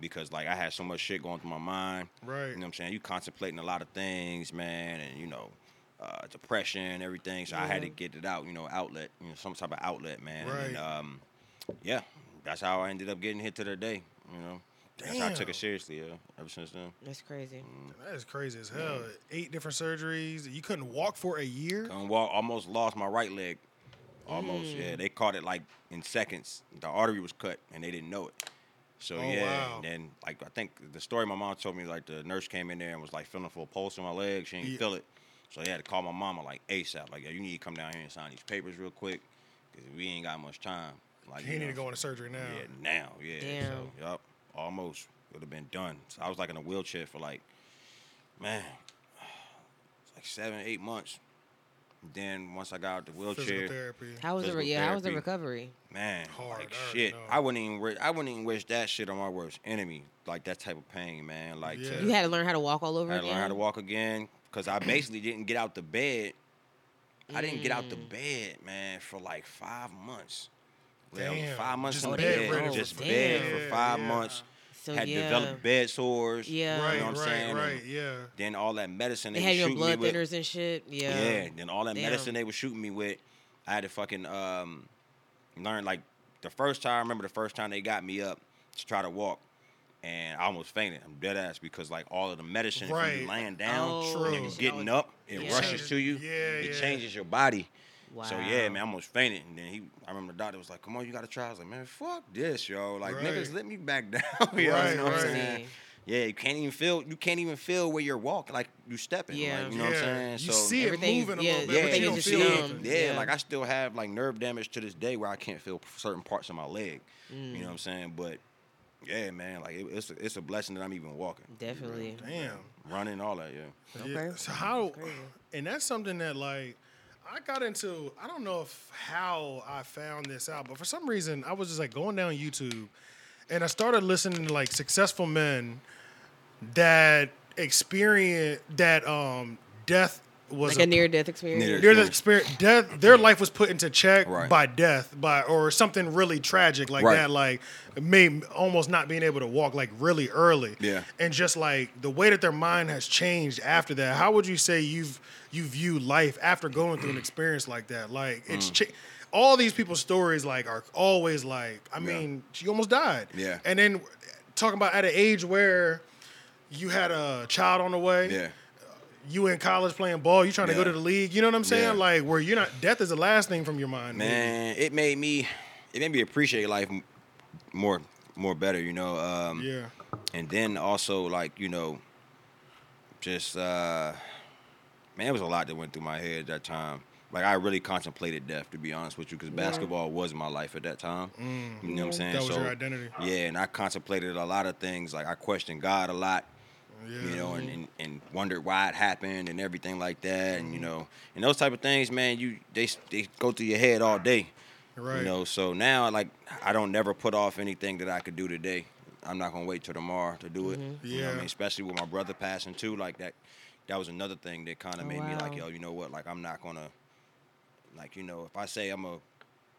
because like I had so much shit going through my mind.
Right.
You know what I'm saying? You contemplating a lot of things, man, and you know, uh, depression, everything. So I had to get it out, you know, outlet, you know, some type of outlet, man. And
Right.
um, yeah, that's how I ended up getting hit to the day. You know, that's how I took it seriously. Yeah, ever since then.
That's crazy.
That is crazy as hell. Eight different surgeries. You couldn't walk for a year.
Couldn't walk. Almost lost my right leg. Almost.
Mm.
Yeah, they caught it like in seconds. The artery was cut and they didn't know it. So
Oh,
yeah,
wow.
and then like I think the story my mom told me like the nurse came in there and was like feeling for a pulse in my leg. She didn't
Yeah.
feel it, so they had to call my mama like ASAP. Like, yeah, you need to come down here and sign these papers real quick because we ain't got much time. Like,
He
you
need to go into surgery now.
Yeah, now, yeah.
Damn.
So, yup, almost would have been done. So I was like in a wheelchair for like, man, it's like seven, eight months. Then once I got out the wheelchair,
therapy.
How was the re- yeah? How was the recovery?
man,
Hard,
like
I
shit.
know.
I wouldn't even wish, I wouldn't even wish that shit on my worst enemy. Like that type of pain, man. Like
Yeah.
to,
You had to learn how to walk all over
I had to
again.
learn how to walk again because I basically didn't get out the bed. I didn't get out the
Mm.
bed, man, for like five months. Yeah,
Damn.
five months
Just
in
bed
bed, just
for
bed for five
yeah.
months.
So
had
yeah,
developed bed sores.
Yeah.
Right,
you know what I'm
right,
saying?
right.
And
Yeah.
Then all that medicine
they
they,
had
were
you on
shooting
blood
me with.
thinners and shit. Yeah.
Yeah. Then all that
Damn.
medicine they were shooting me with, I had to fucking um learn like the first time. I remember the first time they got me up to try to walk, and I almost fainted. I'm dead ass because like all of the medicine from
Right.
you laying down
Oh,
True.
and you getting up, it
Yeah.
rushes to you.
Yeah,
it
yeah.
changes your body.
Wow.
So yeah, man, I almost fainted. And then he, I remember the doctor was like, "Come on, you got to try." I was like, "Man, fuck this, yo! Like
Right.
niggas, let me back down." you know
Right,
what I'm saying? yeah, you can't even feel you can't even feel where you're walking, like you're stepping.
Yeah.
like, you know what I'm saying?
You see it
Everything-
moving a
yeah,
little bit,
yeah,
but
everything
you
you
don't feel
it. Yeah,
Yeah.
like I still have like nerve damage to this day where I can't feel certain parts of my leg. You
Mm.
know what I'm saying? But yeah, man, like it, it's a, it's a blessing that I'm even walking,
Definitely.
Damn.
running, all that. Yeah.
Yeah.
Okay.
So how? And that's something that like I got into. I don't know if how I found this out, but for some reason I was just like going down YouTube, and I started listening to like successful men that experience that um death was
Like a near death experience.
Near-
near the experience death their life was put into check
Right.
by death by or something really tragic like
Right.
that like may almost not being able to walk like really early
Yeah.
and just like the way that their mind has changed after that how would you say you've you view life after going through an experience like that like it's
Mm.
cha- all these people's stories like are always like i mean she almost died
Yeah.
and then talking about at an age where you had a child on the way
Yeah.
you in college playing ball, you trying to go to the league. You know what I'm saying?
Yeah.
Like where you're not death is the last thing from your mind. maybe.
Man, it made me it made me appreciate life more more better, you know. Um,
Yeah.
and then also like you know just uh man it was a lot that went through my head at that time like i really contemplated death to be honest with you because basketball was my life at that time mm. you know what i'm saying
Mm. That was
so
your identity.
yeah and i contemplated a lot of things like i questioned god a lot
Yeah.
you know, and, mm-hmm. and, and wondered why it happened and everything like that, and you mm-hmm. know, and those type of things, man, you they they go through your head all day,
Right.
you know. So now, like, I don't never put off anything that I could do today. I'm not gonna wait till tomorrow to do it. Mm-hmm. You know what
Yeah.
I mean? Especially with my brother passing too, like that. That was another thing that kind of
Oh,
made me like, yo, you know what? Like, I'm not gonna, like, you know, if I say I'm a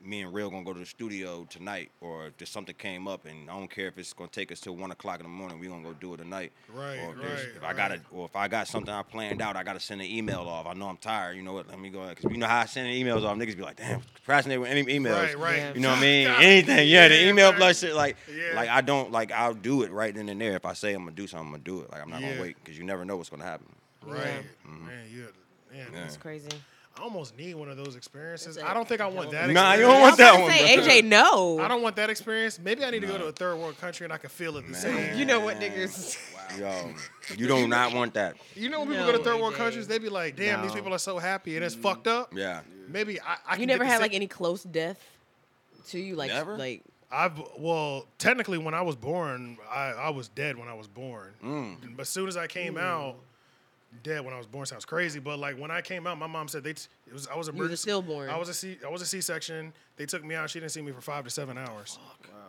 me and Real gonna go to the studio tonight, or if there's something came up, and I don't care if it's gonna take us till one o'clock in the morning, we gonna go do it tonight.
Right,
Or if,
right,
if I gotta, or if I got something I planned out, I gotta send an email off. I know I'm tired. You know what? Let me go because you know how I send emails off. Niggas be like, damn, procrastinate with any emails.
Right, right.
Yeah.
You know what I mean? Anything. Yeah, the email
right.
plus shit. Like,
Yeah.
like I don't like. I'll do it right then and there. If I say I'm gonna do something, I'm gonna do it. Like I'm not
Yeah.
gonna wait because you never know what's gonna happen.
Right.
Mm-hmm.
Man, you man,
Yeah.
It's crazy.
I almost need one of those experiences.
It's
I don't think I want that.
Nah, you don't want that
about to
one.
say. AJ, no.
I don't want that experience. Maybe I need to go to a third world country and I can feel it the
Man.
same.
You know what, niggas?
Yo, you do not want that.
You know when people
No,
go to third world
AJ.
countries, they be like, "Damn, these people are so happy and it's fucked up."
Yeah.
Maybe I. I can
You
get
never
the
had like any close death to you, like
Never?
like
I've well, technically, when I was born, I, I was dead when I was born.
Mm.
But as soon as I came out, dead when I was born sounds crazy. But like when I came out, my mom said they t- it was I was
you was a
emergency.
stillborn.
I was a C I was a C section. They took me out. She didn't see me for five to seven hours.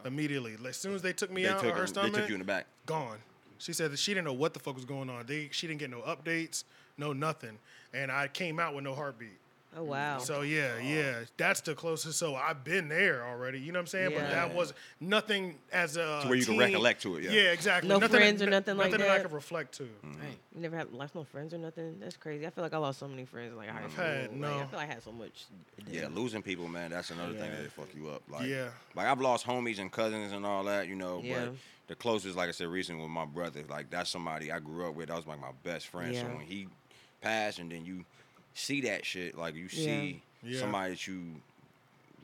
Immediately, like, as soon as they took me
They
out
took,
of her
you- they
stomach,
took you in the back.
gone. She said that she didn't know what the fuck was going on. They she didn't get no updates, no nothing, and I came out with no heartbeat.
Oh wow.
So yeah, yeah, that's the closest. So I've been there already. You know what I'm saying? But that was nothing as a
To where you can recollect to it, yeah.
yeah exactly.
No
nothing
friends or nothing like that.
Nothing that I
that?
could reflect to. Mm-hmm.
Right. You never had lost no friends or nothing. That's crazy. I feel like I lost so many friends in like high school.
had
Like,
no.
I feel like I had so much.
Yeah, losing people, man, that's another thing
Yeah.
that fuck you up. Like,
Yeah.
like I've lost homies and cousins and all that, you know.
Yeah.
But the closest, like I said, recently with my brother, like that's somebody I grew up with. That was like my best friend. So when he passed, and then you see that shit, like you see
Yeah.
somebody that you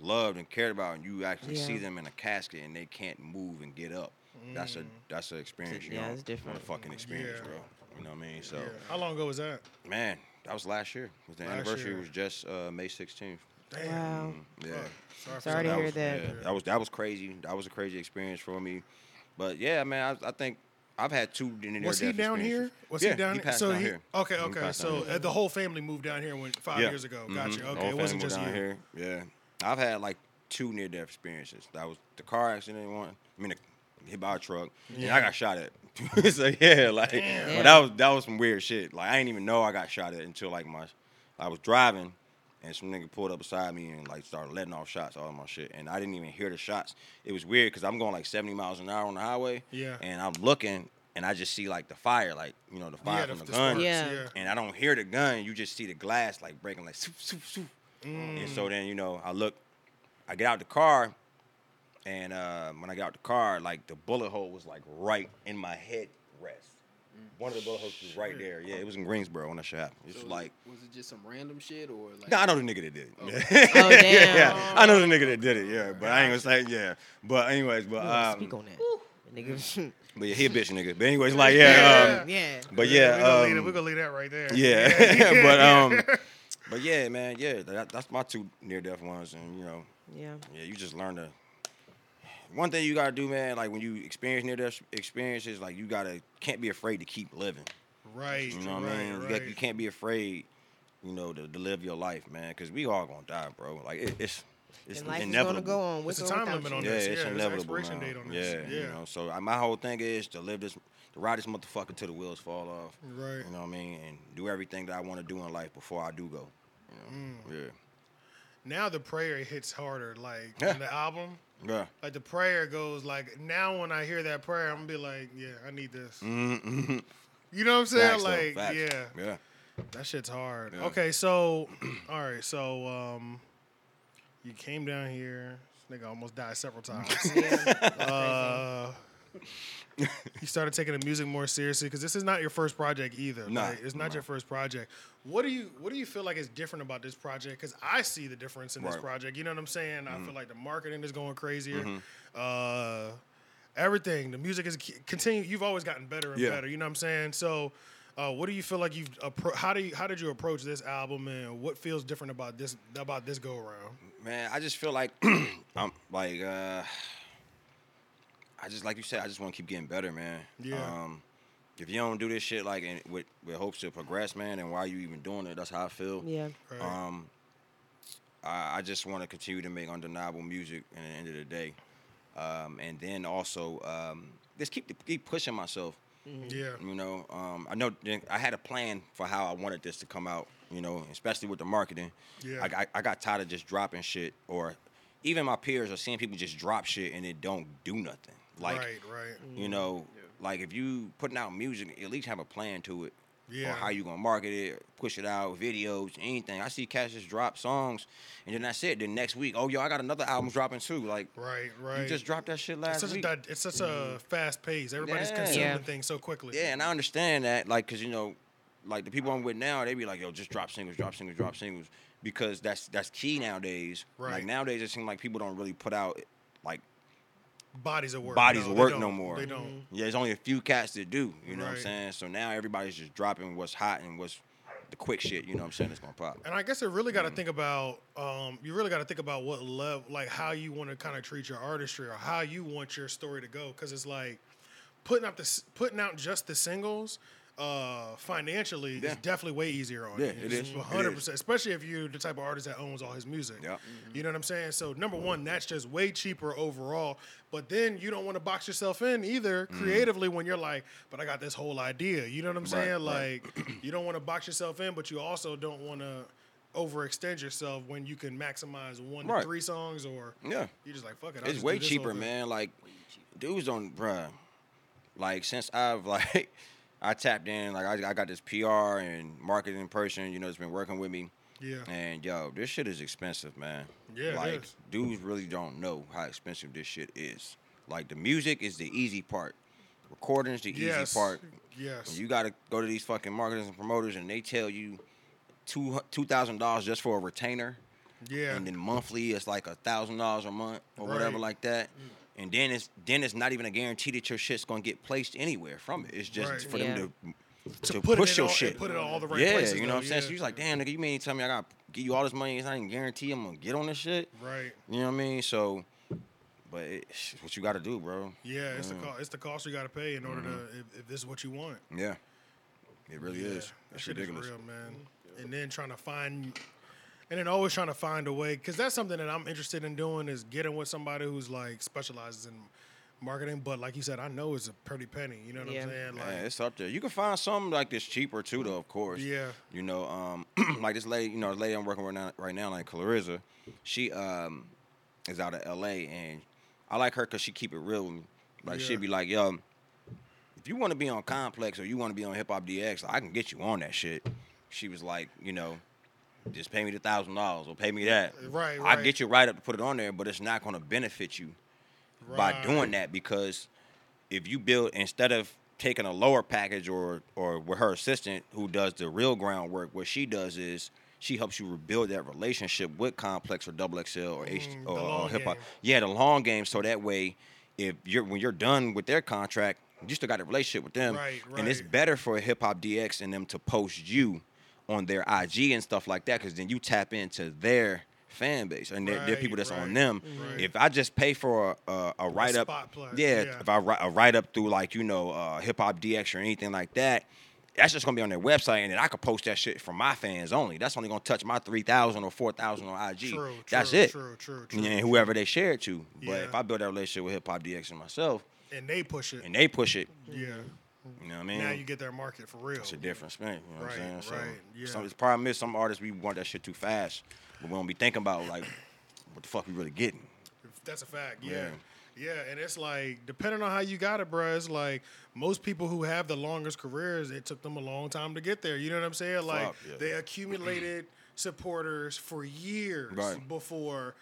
loved and cared about, and you actually see them in a casket and they can't move and get up. That's a that's an experience. You
Yeah,
know,
it's different.
A fucking experience,
Yeah.
bro. You know what I mean? So,
Yeah. How long ago was that?
man, that was last year. Was the
Last
anniversary
year.
was just uh, May 16th.
Damn.
Wow.
Yeah.
Fuck. Sorry,
Sorry to
for
hear
was,
that.
Yeah, that was that was crazy. That was a crazy experience for me. But yeah, man, I, I think I've had two near
Was he
death
down here? Was
yeah,
he down
passed
So
down
he
here.
okay, okay.
passed
So
here.
uh, the whole family moved down here when five
Yeah.
years ago.
Mhm.
Gotcha.
The
Okay, it wasn't just you.
here. Yeah, I've had like two near death experiences. That was the car accident one. I mean, hit by a truck. Yeah, I got shot at. so yeah, like, but that was that was some weird shit. Like I didn't even know I got shot at until like my, I was driving. And some nigga pulled up beside me and like started letting off shots, all of my shit, and I didn't even hear the shots. It was weird because I'm going like 70 miles an hour on the highway,
Yeah.
and I'm looking and I just see like the fire, like you know the fire
Yeah,
from
the-
the,
the
gun,
Yeah.
yeah.
and I don't hear the gun. You just see the glass like breaking, like soup, soup, soup. And
Mm.
so then you know I look, I get out the car, and uh, when I got out the car, like the bullet hole was like right in my head rest. One of the bullet holes was right there. Yeah, it was in Greensboro when that shit happened. It's
So
like.
was it just some random shit or like?
No, I know the nigga that did it.
Oh.
Oh,
yeah, yeah. I know the nigga that did it. Yeah, but I ain't gonna say yeah. But anyways, but
You
um,
speak on that. Nigga.
But yeah, he a bitch nigga. But anyways, like yeah, um,
yeah.
but
we're
yeah,
gonna, leave,
um,
it- we're gonna leave that right there.
yeah. but um, but yeah, man, yeah, that, that's my two near death ones, and you know,
Yeah.
yeah, you just learn to. One thing you gotta do, man, like when you experience near death experiences, like you gotta can't be afraid to keep living.
right.
You know what
right,
I mean? You,
Right.
you can't be afraid, you know, to, to live your life, man, because we all gonna die, bro. Like it, it's it's
and life
inevitable.
is gonna go on. With
It's a time limit
you.
on
Yeah,
this.
it's
yeah, there's an
inevitable.
expiration date on
yeah,
this.
you know. So uh, my whole thing is to live this, to ride this motherfucker till the wheels fall off.
Right.
You know what I mean? And do everything that I want to do in life before I do go. You
Mm.
know?
Now the prayer hits harder, like
Yeah.
in the album.
Yeah.
Like the prayer goes like now when I hear that prayer, I'm gonna be like, yeah, I need this.
Mm-hmm.
You know what I'm saying?
Facts,
like, yeah,
Yeah.
that shit's hard.
Yeah.
Okay, so all right, so um, you came down here. This nigga almost died several times.
Yeah.
uh, you started taking the music more seriously because this is not your first project either.
Nah,
like, it's not
nah.
your first project. What do you What do you feel like is different about this project? Because I see the difference in this
Right. Mm-hmm.
project. You know what I'm saying? I feel like the marketing is going crazier. Uh, everything, the music is continue. You've always gotten better and
Yeah.
better. You know what I'm saying? So. Uh, what do you feel like you've appro- how do you, how did you approach this album and what feels different about this about this go around?
Man, I just feel like I'm like uh I just like you said, I just want to keep getting better, man.
Yeah.
Um if you don't do this shit like in, with with hopes to progress, man, and why you even doing it, that's how I feel.
Yeah.
Right.
Um I, I just want to continue to make undeniable music at the end of the day. Um and then also um just keep keep pushing myself.
yeah,
You know, um, I know I had a plan for how I wanted this to come out. You know, especially with the marketing.
Yeah.
I, I, I got tired of just dropping shit, or even my peers are seeing people just drop shit and it don't do nothing. Like,
right, right.
you mm. know, like if you putting out music, at least have a plan to it.
Yeah.
Or how you gonna market it, push it out, videos, anything. I see cats just drop songs, and then that's it. Then next week, oh yo, I got another album dropping too. Like,
Right, right.
you just dropped that shit
it's
last
such,
week.
di- it's such a mm. fast pace. Everybody's
Yeah.
consuming
Yeah.
things so quickly.
Yeah, and I understand that, like, cause you know, like the people I'm with now, they be like, "Yo, just drop singles, drop singles, drop singles," because that's that's key nowadays.
Right.
Like nowadays, it seems like people don't really put out like
Bodies of work.
bodies
No,
of work no more.
They don't.
Yeah, there's only a few cats that do. You know what I'm saying? So now everybody's just dropping what's hot and what's the quick shit. You know what I'm saying? It's gonna pop.
And I guess it really got to think about. Um, you really got to think about what level, like how you want to kind of treat your artistry or how you want your story to go. Because it's like putting out the putting out just the singles. Uh, financially,
Yeah.
is definitely way easier on
Yeah,
you.
it is.
One hundred
is.
percent. Especially if you're the type of artist that owns all his music.
Yep.
You know what I'm saying? So number one, that's just way cheaper overall. But then you don't want to box yourself in either creatively when you're like, but I got this whole idea. You know what I'm.
Right,
saying?
right.
Like you don't want to box yourself in, but you also don't want to overextend yourself when you can maximize one
Right.
to three songs or
Yeah.
you're just like fuck it. I'll
It's way
do this whole
cheaper, man. Like dudes don't, bruh. Like since I've like I tapped in, like I, I got this PR and marketing person, you know, that's been working with me.
Yeah.
And yo, this shit is expensive, man.
Yeah,
like dudes really don't know how expensive this shit is. Like the music is the easy part, Recording's the
Yes.
easy part.
Yes.
You got to go to these fucking marketers and promoters, and they tell you two two thousand dollars just for a retainer,
yeah.
and then monthly it's like a thousand dollars a month or whatever like that. Mm. And then it's then it's not even a guarantee that your shit's gonna get placed anywhere from it. It's just
Right.
for
Yeah.
them to, to,
put
push
in
your
all-
shit.
put it in all the right
yeah,
places,
you know
though,
what I'm saying.
yeah.
So you're like, damn, nigga, you mean to tell me I got to give you all this money? It's not even guarantee I'm gonna get on this shit.
right.
You know what I mean? So, but it's what you got to do, bro.
Yeah, it's
Mm.
the co- it's the cost you got to pay in order to if, if this is what you want.
Yeah, it really
Yeah,
is.
That
It's
shit
ridiculous.
is real, man. And then trying to find, and then always trying to find a way, because that's something that I'm interested in doing is getting with somebody who's like specializes in marketing. But like you said, I know it's a pretty penny. You know what
Yeah.
I'm saying? Like,
Yeah, it's up there. You can find something like this cheaper too, though. Of course.
Yeah.
You know, um, like this lady, you know, the lady I'm working with now, right now, like Clarissa, she um is out of L.A. and I like her because she keep it real with me. Like
Yeah.
she'd be like, "Yo, if you want to be on Complex or you want to be on Hip Hop DX, I can get you on that shit." She was like, you know. Just pay me the thousand dollars or pay me that.
Right,
I
right.
get you right up to put it on there, but it's not going to benefit you by doing that because if you build instead of taking a lower package or or with her assistant who does the real groundwork, what she does is she helps you rebuild that relationship with Complex or Double XL or H
Mm, the
or, hip hop. Yeah, the long game, so that way if you're when you're done with their contract, you still got a relationship with them,
Right,
and it's better for a Hip Hop DX and them to post you on their IG and stuff like that, because then you tap into their fan base and their, their people
Right,
that's on them.
right.
If I just pay for a, a, a write up, yeah,
yeah.
if I write a write up through like you know uh, Hip Hop DX or anything like that. That's just gonna be on their website, and then I could post that shit for my fans only. That's only gonna touch my three thousand or four thousand on IG.
True,
That's
true,
it.
true, true, true,
And whoever they share it to. But
Yeah.
if I build that relationship with Hip Hop DX and myself,
and they push it.
and they push it,
yeah. Mm-hmm.
you know what I mean?
Now you get their market for real.
it's a difference, man. You know what I'm
Right,
saying?
right, yeah.
Some, it's problem is some artists we want that shit too fast, but we don't be thinking about like what the fuck we really getting.
That's a fact. Yeah.
Yeah.
Yeah, and it's like depending on how you got it, bro. It's like most people who have the longest careers, it took them a long time to get there. You know what I'm saying? Like
Fuck, yeah.
they accumulated supporters for years
Right.
before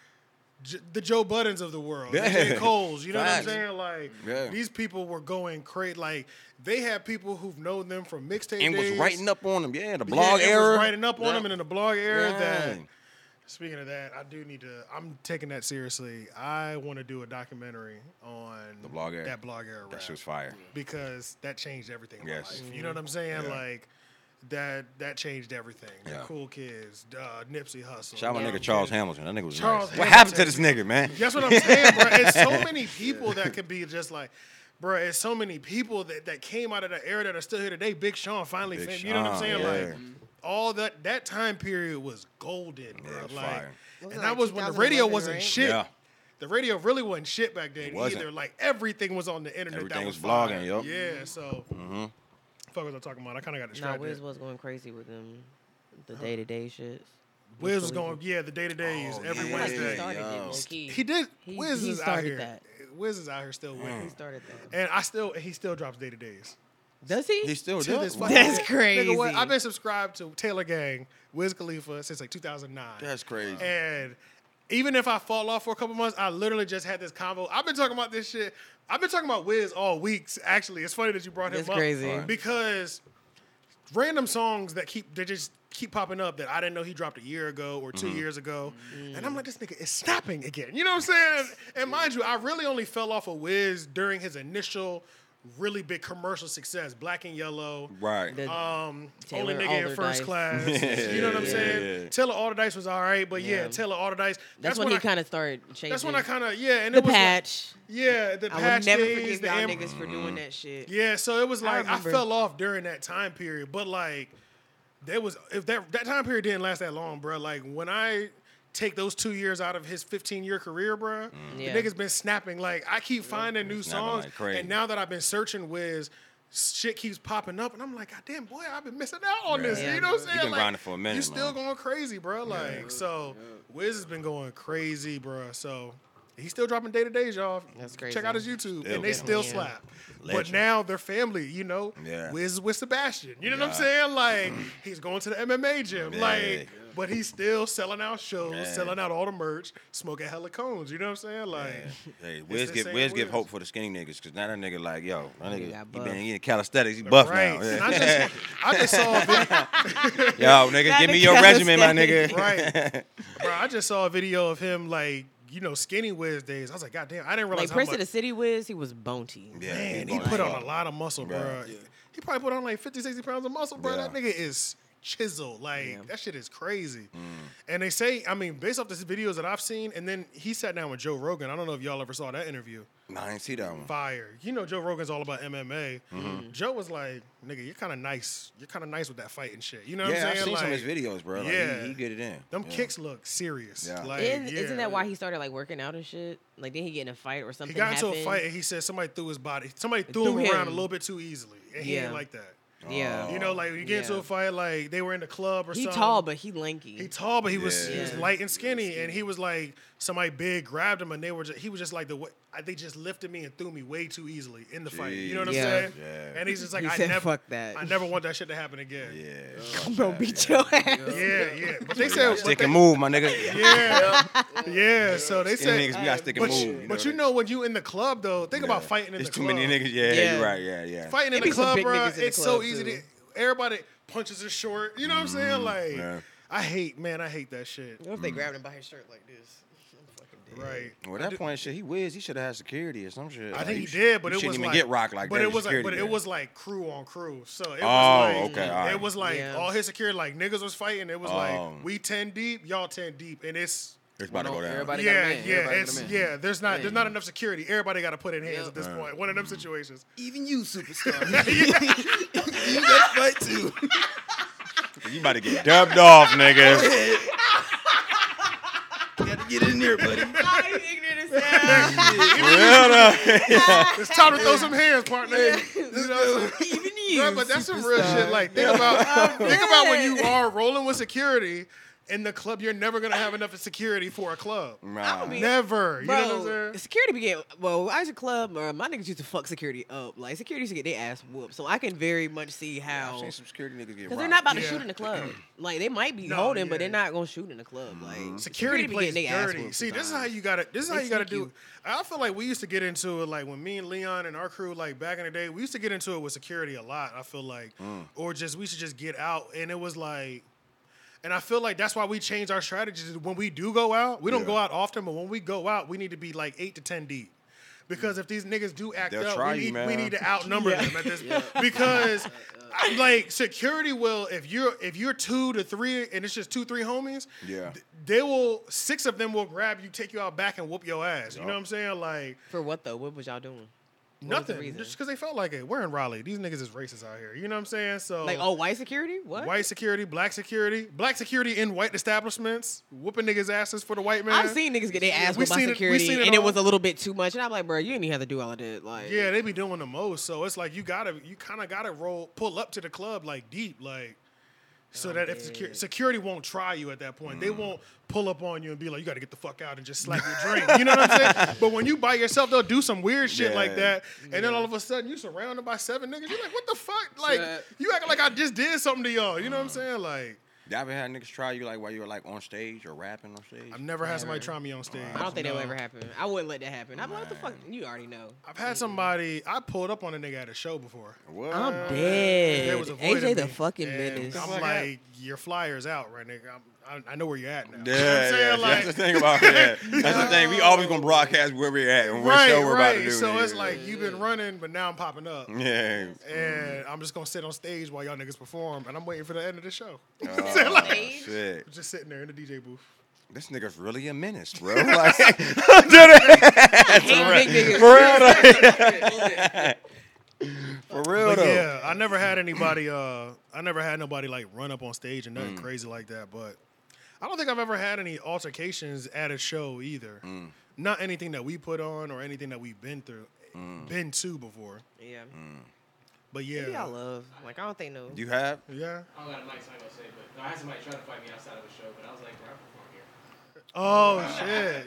J- the Joe Buddens of the world,
Yeah.
J. Cole's. You know
Facts.
what I'm saying? Like
Yeah.
these people were going crazy. Like they had people who've known them from mixtape
And was writing up on them, yeah, the blog
it
era.
was writing up on
Yeah.
them, and in the blog era that Speaking of that, I do need to. I'm taking that seriously. I want to do a documentary on
The blog era.
That blog era.
That shit was fire.
because that changed everything in
Yes.
my life. You know what I'm saying?
Yeah.
Like that. That changed everything. The
Yeah.
cool kids, uh, Nipsey Hussle.
Shout out my nigga Charles Hamilton. That nigga was
Charles
nice. What happened to this nigga, man?
That's what I'm saying, bro. It's so many people that could be just like, bro. It's so many people that, that came out of that era that are still here today. Big Sean finally,
Big
fam- you know what I'm saying?
yeah.
Like all that that time period was golden, bro.
Yeah, it was
like,
fire.
Was it
and
like
that was when the radio wasn't
right?
shit.
Yeah.
The radio really wasn't shit back then
It wasn't.
either. Like everything was on the internet.
Everything
that
was
was, fire.
blogging, yup.
Yeah, so
Mm-hmm.
Fuck was I talking about? I kind of got distracted.
Nah,
distracted.
Wiz was going crazy with them, the day to day shits.
Wiz was going, yeah, the day to days
Oh,
every
yeah.
Like, he
Wednesday.
started it low key.
He did.
He-
Wiz
he
is out
started
here.
that.
Wiz is out here still winning.
He started that.
And I still, he still drops day to days.
Does he?
He still
To
does.
this
Wow.
fucking
That's
day. Nigga, what?
crazy.
I've been subscribed to Taylor Gang, Wiz Khalifa since like 2009.
That's crazy.
And even if I fall off for a couple months, I literally just had this convo. I've been talking about this shit. I've been talking about Wiz all weeks. Actually, it's funny that you brought him
That's
up
crazy.
Because random songs that keep they just keep popping up that I didn't know he dropped a year ago or 2 mm-hmm. years ago, mm. and I'm like, this nigga is snapping again. You know what I'm saying? And, and mind you, I really only fell off of Wiz during his initial. Really big commercial success, Black and Yellow,
Right.
The-
um,
Taylor
only nigga in first
Allderdice.
class. you know what I'm
Yeah,
saying?
yeah.
Taylor Allderdice was all right, but yeah,
Yeah.
Taylor Allderdice.
that's, when he
I-
kind of started changing.
That's when I kind of yeah, and
the
it was like-
patch.
yeah, the
I
patch
would never
days,
forgive
the
y'all
am-
niggas for doing that shit.
Yeah, so it was like I,
remember.
fell off during that time period, but like there was if that that time period didn't last that long, bro. Like when I take those two years out of his 15 year career, bro, mm.
Yeah.
the nigga's been snapping. Like I keep finding new songs,
like
and now that I've been searching Wiz. Shit keeps popping up, and I'm like, God damn, boy, I've been missing out on this.
Yeah.
You know what I'm saying?
You
saying?
been
like,
grinding for a minute,
You still
man.
going crazy, bro. Like, so Wiz has been going crazy, bro. So he's still dropping day to days, y'all.
That's
Check out his. YouTube,
Still
and they still
Yeah.
slap. But now they're family, you know.
Yeah.
Wiz is with Sebastian. You know what I'm saying? Like he's going to the MMA gym.
Yeah.
Like, but he's still selling out shows,
Yeah.
selling out all the merch, smoking hella cones. You know what I'm saying? Like,
Hey, Wiz
the
give
same
Wiz give hope for the skinny niggas because now that nigga like yo, that nigga
got
he
buff.
been eating calisthenics, he buff
right?
now.
And I just, I just saw a video.
yo, nigga, give me your regimen, my nigga.
right, bro. I just saw a video of him like, you know, skinny Wiz days. I was like, God damn, I didn't realize
Like
how
Prince
much.
of the City Wiz, he was bonty.
Yeah,
Man,
he
he put on a lot of muscle, bro.
Yeah.
He probably put on like 50, 60 pounds of muscle, bro.
Yeah.
That nigga is chiseled. Like,
Yeah.
that shit is crazy.
Mm.
And they say, I mean, based off the videos that I've seen, and then he sat down with Joe Rogan. I don't know if y'all ever saw that interview.
Nah, I ain't see that one.
Fire. You know, Joe Rogan's all about MMA.
Mm-hmm.
Joe was like, nigga, you're kind of nice. You're kind of nice with that fight and shit. You know what I'm
I've
saying?
seen
like,
some of his videos, bro. Like,
yeah.
he, he get it in.
Them
Yeah.
kicks look serious.
Yeah.
Like,
And
yeah.
isn't that why he started like working out and shit? Like did he get in a fight or something?
He
something.
got into a fight and he said somebody threw his body. Somebody threw,
Threw
him, around a little bit too easily, and he
Yeah.
didn't like that.
Yeah.
You know, like you get into a fight, like they were in the club or
he
something.
tall, but he lanky.
he tall, but he was he was light and skinny, and he was like somebody big grabbed him, and they were just, he was just like the way they just lifted me and threw me way too easily in the fight. You know what I'm saying?
Yeah.
And he's just like,
He
I
said,
never,
"Fuck that."
I never want that shit to happen again.
Yeah.
I'm gonna beat your ass.
Yeah, yeah. But they said,
Stick
they,
and move, my nigga.
yeah, yeah. So they said,
niggas, we gotta stick and
but
move.
you, but you know when you in the club though, think about fighting in
There's
the
too many niggas. Yeah,
Yeah.
you're right. Yeah, yeah.
Fighting in the club, bro,
niggas in the
it's so easy to. Everybody punches is short. You know what I'm saying? Like,
Mm-hmm.
I hate, man, I hate that shit.
What if they grabbed him by his shirt like this? I'm
Right.
Well, at that point, shit, he whiz. He should have had security or some shit.
I
Like,
think
you
he
sh-
did, but
you
it
shouldn't
was
even
like
get rocked like
but
that.
it was like,
security
but it was like crew on crew. So it was
Oh,
like,
okay, all right.
it was like
Yeah.
all his security, like niggas was fighting. It was
Oh.
like um, we ten deep, y'all ten deep, and it's
It's about to go down.
Everybody
yeah,
man.
yeah,
Everybody got
it's yeah. There's not there's not enough security. Everybody got to put in hands
Yep.
at this
Right.
point. One of them situations.
Even you, superstar. you got to fight too.
You about to get dubbed off, nigga.
Got to get in there, buddy.
Oh, you ignorant as hell.
Real though.
Uh, it's time to throw some hands, partner. You know,
Even you.
Bro, but that's some real shit. Like think about oh, think about when you are rolling with security in the club. You're never gonna have enough security for a club.
Nah.
be-
Never. You know what I'm
Bro,
saying?
security began. Well, I was a club. Uh, my niggas used to fuck security up. Like security used to get their ass whooped. So I can very much see
I've
how.
seen some security niggas get
Because
robbed.
they're not about to
Yeah.
shoot in the club. Like they might be
No,
holding,
yeah.
but they're not gonna shoot in the club. Like
Security
be
plays
getting their ass
dirty.
whooped
See, this is how
sometimes.
you gotta. This is
They
how you gotta
sneak
do.
you.
I feel like we used to get into it, like when me and Leon and our crew, like back in the day, we used to get into it with security a lot. I feel like, or just we should just get out, and it was like. And I feel like that's why we change our strategies. When we do go out, we don't
Yeah.
go out often, but when we go out, we need to be like eight to ten deep. Because if these niggas do act
They'll
up,
try
we
you,
need, we need to outnumber them at this because I'm like security will if you're if you're two to three and it's just two three homies
Yeah.
they will six of them will grab you take you out back and whoop your ass you know what i'm saying like
For what though? What was y'all doing?
Nothing just because they felt like it we're in raleigh these niggas is racist out here you know what i'm saying so
Like oh, white security? What?
white security black security black security in white establishments whooping niggas asses for the white man
I've seen niggas get their ass whooped by
it-
security,
seen it
and it was a little bit too much. And I'm like, bro, you didn't even have to do all of that. Like,
yeah they be doing the most so it's like you gotta you kind of gotta roll pull up to the club like deep like so that if secu- security won't try you at that point, they mm. won't pull up on you and be like, "You got to get the fuck out" and just slap your drink. You know what I'm saying? But when you by yourself, they'll do some weird shit like that, and then all of a sudden you're surrounded by seven niggas. You're like, "What the fuck?" Like you acting like I just did something to y'all. You know what I'm saying? Like
Y'all ever had niggas try you like while you were like on stage or rapping on stage?
I've never had somebody try me on stage.
I don't think that
No.
will ever happen. I wouldn't let that happen. I'm like, what the fuck? You already know.
I've had somebody. I pulled up on a nigga at a show before.
What?
I'm
They
dead.
was avoiding
AJ the
me,
fucking
and
menace.
I'm like, your flyer's out, right, nigga. I'm, I, I know where you're at now.
Yeah,
you know what I'm
yeah,
saying?
that's the thing about that. That's the thing. We always gonna broadcast where we're at and what
right,
show we're about to do.
So
nigga.
it's like you've been running, but now I'm popping up.
yeah.
And I'm just gonna sit on stage while y'all niggas perform, and I'm waiting for the end of the show.
Oh,
Stage?
shit.
Just sitting there in the DJ booth.
This nigga's really a menace, bro. Like,
Hate big niggas.
for real
But
though.
yeah, I never had anybody. Uh, I never had nobody like run up on stage and nothing
Mm.
crazy like that. But I don't think I've ever had any altercations at a show either.
Mm.
Not anything that we put on or anything that we've been through,
Mm.
been to before.
Yeah.
But
Maybe
yeah,
I love. Like I don't think no.
You have?
yeah.
I don't got a mic, so I ain't gonna say but no, I had somebody try to fight me outside of a show, but I was like, bro, I perform here.
Oh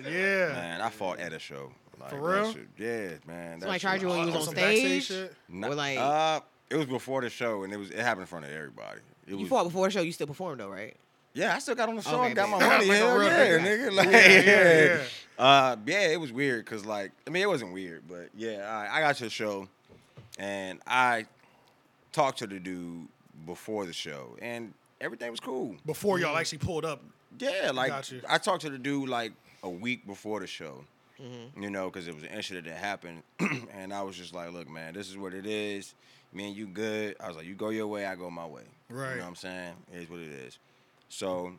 shit, yeah.
Man, I fought at a show. Like,
For real?
shit- yeah, man. that
Somebody
shit
tried you when you was
On
on
some backstage
stage.
shit?
Nah,
Or like-
uh, it was before the show, and it was it happened in front of everybody. It
You
was,
fought before the show. You still performed though, right?
Yeah, I still got on the show.
Okay,
got my money.
Like
hell
real
yeah,
nigga.
nigga. Like,
Yeah,
yeah,
yeah, yeah.
Uh, yeah, it was weird because, like, I mean, it wasn't weird, but yeah, I, I got to the show, and I talked to the dude before the show, and everything was cool.
Before y'all actually pulled up.
Yeah, like
Got you.
I talked to the dude like a week before the show. You know, because it was an incident that happened, and I was just like, "Look, man, this is what it is. Me and you good." I was like, "You go your way, I go my way."
Right.
You know what I'm saying? It is what it is. So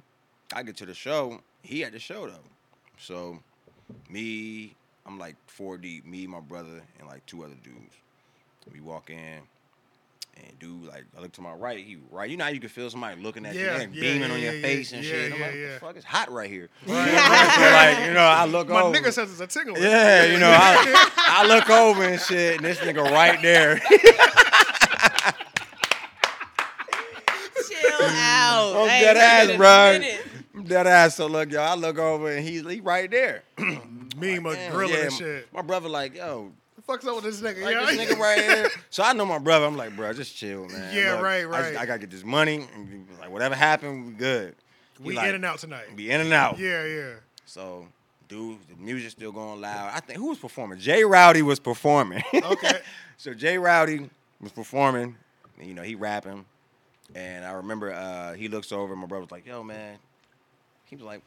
I get to the show. He had the show though. So me, I'm like four deep. Me, my brother, and like two other dudes. We walk in. And dude, like, I look to my right, he right. You know how you can feel somebody looking at
Yeah,
you, and
yeah,
beaming
yeah,
on your face and shit. I'm like,
yeah.
what the fuck? It's hot right here.
Right,
so like, you know, I look
My
over.
nigga says it's a tingle.
yeah, you know, I, I look over and shit, and this nigga right there.
Chill out.
I'm
Hey,
dead ass,
been a
bro. I'm dead ass. So look, y'all, I look over and he's he right there.
Me, my
Damn,
gorilla
yeah,
and shit.
My brother like, yo,
fuck's up with this nigga?
like
yeah?
this nigga right here. So I know my brother. I'm like, bro, just chill, man.
Yeah,
Look,
right,
I, just-
right.
I gotta get this money. And like whatever happened, we good. He
we
like,
in and out tonight.
Be in and out.
Yeah, yeah.
So, dude, the music still going loud. I think who was performing? Jay Rowdy was performing.
Okay.
so Jay Rowdy was performing. and, You know, he rapping, and I remember uh, he looks over. and My brother was like, "Yo, man," he was like,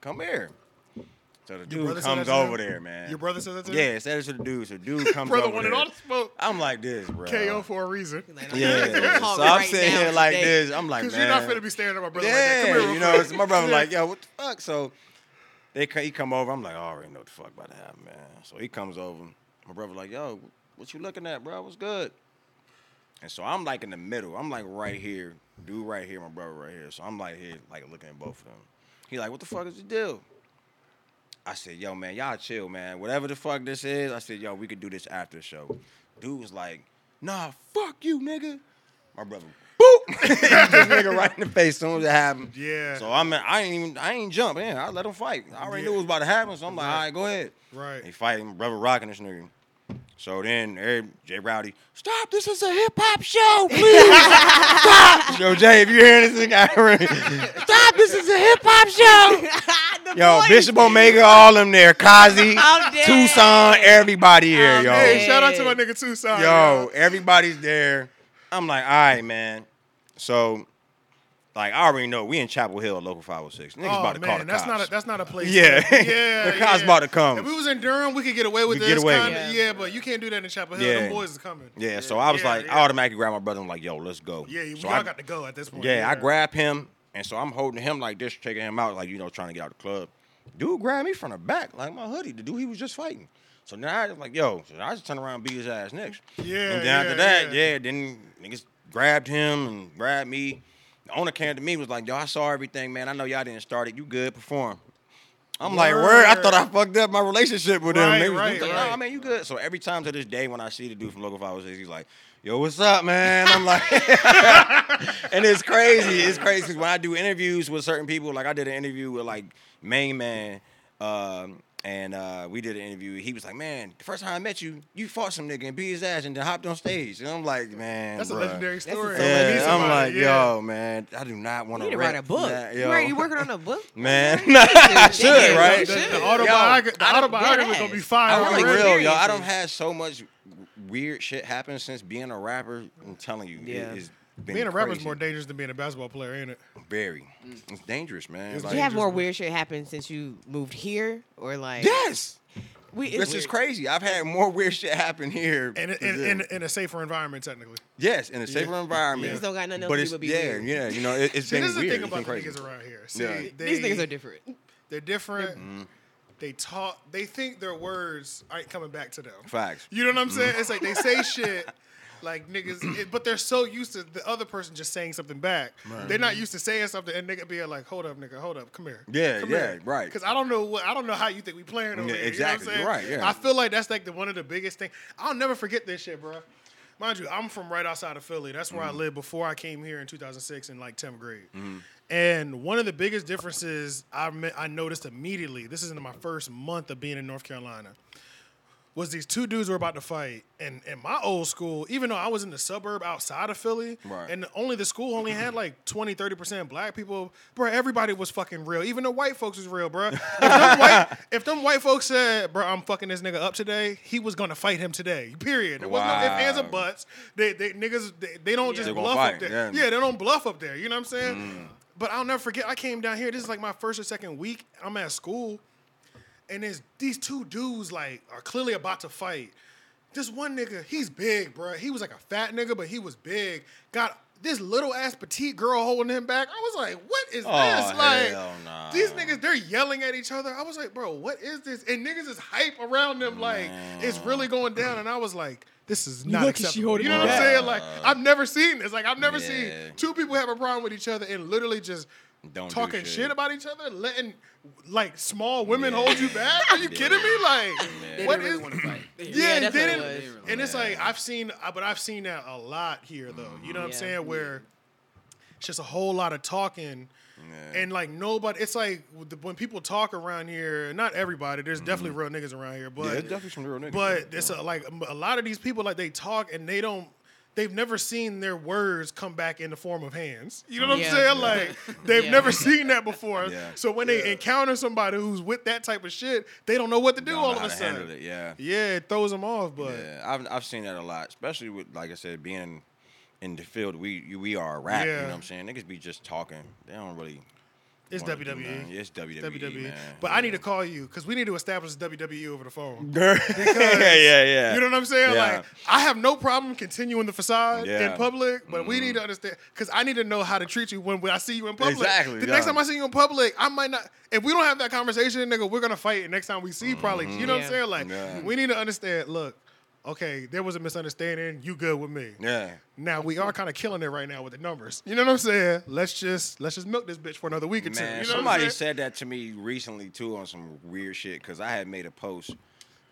"Come here." So So the
Your brother
dude
said that
comes
to him?
over there, man.
Your brother said that to you?
Yeah, said it to the dude. So dude comes
Brother
over
wanted
there.
all the smoke.
I'm like this, bro.
KO for a reason.
Like,
Yeah.
let's talk
so I'm
right
sitting
now
here like
today.
this. I'm like,
Because you're not finna be staring at my brother like that. Come here, real
you know,
quick.
so my brother like, yo, what the fuck? So they co- he come over. I'm like, I already know what the fuck about to happen, man. So he comes over. My brother like, yo, what you looking at, bro? What's good? And so I'm like in the middle. I'm like right here, dude right here, my brother right here. So I'm like here, like looking at both of them. He like, what the fuck is the deal? I said, yo, man, y'all chill, man. Whatever the fuck this is, I said, yo, we could do this after the show. Dude was like, nah, fuck you, nigga. My brother, boop, this nigga right in the face. Soon as it happened,
Yeah.
So I'm, I ain't even, I ain't jump in. I let him fight. I already knew it was about to happen. So I'm like, all right, go ahead.
Right.
He fighting, brother rocking this nigga. So then every- Jay Rowdy, stop, this is a hip hop show, please. stop. Yo, Jay, if you're hearing this nigga, stop, this is a hip hop show. Yo,
voice.
Bishop Omega, all them there. Kazi,
I'm.
Tucson, everybody here,
I'm
yo.
Hey, shout out to my nigga Tucson.
Yo, everybody's there. I'm like, all right, man. So, like, I already know we in Chapel Hill, local 506. Niggas
Oh
about to call the
that's
cops.
not a, that's not a place.
Yeah.
yeah,
The cops
yeah.
about to come.
If we was in Durham, we could get away with
We
this.
get away
kinda,
it.
yeah, but you can't do that in Chapel Hill.
Yeah.
Them boys is coming.
yeah, so I was
Yeah,
like,
yeah.
I automatically grabbed my brother I'm like, yo, let's go.
Yeah, we
so
all
I,
got to go at this point.
Yeah, I grabbed him, and so I'm holding him like this, checking him out, like, you know, trying to get out the club. Dude grabbed me from the back, like my hoodie, the dude he was just fighting. So now I was like, yo, so I just turn around and beat his ass next.
Yeah,
And then after that,
yeah.
yeah. then niggas grabbed him and grabbed me. The owner came to me was like, yo, I saw everything, man. I know y'all didn't start it. You good, perform. I'm like, word. I thought I fucked up my relationship with
Right,
him.
Right,
like,
right.
nah, man, you good. So every time to this day when I see the dude from Local Five 506, he's like, yo, what's up, man? I'm like, and it's crazy. It's crazy 'cause when I do interviews with certain people, like I did an interview with like Main Man, um, and uh, we did an interview. He was like, man, the first time I met you, you fought some nigga and beat his ass and then hopped on stage. And I'm like, man,
That's a legendary story.
so
Need
Yeah, I'm like,
yeah.
yo, man, I do not want to
to write a book.
That,
you,
yo.
right, you working on a book?
Man, nah, I should,
Yeah,
right?
The,
you
the autobiography, the autobiography
dead
gonna be
ass.
fire.
I'm like
like
real, y'all. I don't have so much weird shit happen since being a rapper. I'm telling you,
Yeah.
it, it's been
Being a rapper is more dangerous than being a basketball player, ain't it?
Very, it's dangerous, man.
It's
Like,
you have more weird shit happen since you moved here, or like
yes,
we, it's
this is crazy. I've had more weird shit happen here.
And in,
than
in, in, in a safer environment, technically.
yes, in a safer environment.
Niggas don't got nothing else
but
to
it's
be
yeah,
weird.
yeah. You know, it, it's
See,
been
this is the
weird.
thing
It's
about the niggas around here. See,
Yeah.
they,
These niggas are different.
They're different.
Mm-hmm.
They talk. They think their words aren't coming back to them.
Facts.
You know what I'm
Mm-hmm.
saying? It's like they say shit like niggas, it, but they're so used to the other person just saying something back. They're not used to saying something and nigga being like, "Hold up, nigga, hold up, come here."
Yeah,
come
yeah, right.
Because I don't know what I don't know how you think we playing over
Yeah,
here.
exactly.
You know what I'm
right, yeah.
I feel like that's like the one of the biggest thing. I'll never forget this shit, bro. Mind you, I'm from right outside of Philly. That's where I
Mm-hmm.
lived before I came here in 2006 in like 10th grade. And one of the biggest differences I I noticed immediately. This is in my first month of being in North Carolina was these two dudes were about to fight. And in my old school, even though I was in the suburb outside of Philly,
Right.
and only the school only had like 20, 30% black people, bro, everybody was fucking real. Even the white folks was real, bro. If them white, if them white folks said, bro, I'm fucking this nigga up today, he was gonna fight him today. Period. There was no ifs, ands, or
Wow.
buts. They, they niggas, they, they don't just
They gonna
bluff
fight,
up there.
yeah.
Yeah. they don't bluff up there. You know what I'm saying?
Mm.
But I'll never forget, I came down here. This is like my first or second week. I'm at school and there's these two dudes like are clearly about to fight. This one nigga, he's big, bro. He was like a fat nigga, but he was big. Got this little ass petite girl holding him back. I was like, what is
Oh,
this? Like
nah.
these niggas, they're yelling at each other. I was like, bro, what is this? And niggas is hype around them, like it's really going down. And I was like, this is not
lucky she
acceptable.
holding
You know
me
what I'm saying? Like I've never seen this. Like I've never
Yeah.
seen two people have a problem with each other and literally just
Don't do
talking
shit.
shit. about each other, letting like small women hold you back. Are you kidding me? Like,
They
what
didn't really
is?
want to fight.
Yeah,
Yeah, that's
they didn't-
was.
and it's like I've seen, uh, but I've seen that a lot here, though. You know what I'm saying? Where it's just a whole lot of talking, and like nobody. It's like when people talk around here. Not everybody. There's definitely real niggas around here, but
Mm-hmm. yeah, definitely some real niggas.
but it's a, like a lot of these people like they talk and they don't they've never seen their words come back in the form of hands you know what
Yeah.
i'm saying like they've
Yeah.
never seen that before
Yeah.
so when they encounter somebody who's with that type of shit they don't know what to do
Don't
all
know
of
how
a
to
sudden
it, yeah.
yeah it throws them off but
Yeah, I've I've seen that a lot, especially with like I said, being in the field. We we are a rap. You know what I'm saying? Niggas be just talking. They don't really
It's
wanna do,
WWE.
man. It's WWE,
WWE.
man.
But I need to call you because we need to establish WWE over the phone.
yeah, yeah, yeah.
You know what I'm saying?
Yeah.
Like, I have no problem continuing the facade
Yeah. Mm-hmm.
in public, but we need to understand because I need to know how to treat you when, when I see you in public.
Exactly,
The
yeah.
next time I see you in public, I might not. If we don't have that conversation, nigga, we're gonna fight. And next time we see, probably, you know what I'm saying? Like,
Mm-hmm. Yeah.
we need to understand. Look, okay, there was a misunderstanding. You good with me?
Yeah.
Now we are kind of killing it right now with the numbers. You know what I'm saying? Let's just let's just milk this bitch for another week or two.
Man,
You know
somebody said that to me recently too on some weird shit because I had made a post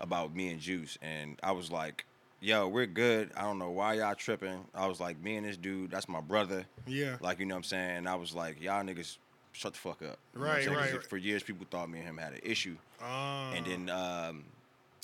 about me and Juice, and I was like, "Yo, we're good. I don't know why y'all tripping." I was like, "Me and this dude, that's my brother."
Yeah.
Like you know what I'm saying. And I was like, "Y'all niggas, shut the fuck up." You know what I'm
Right, right, right.
For years, people thought me and him had an issue,
Ah.
and then. um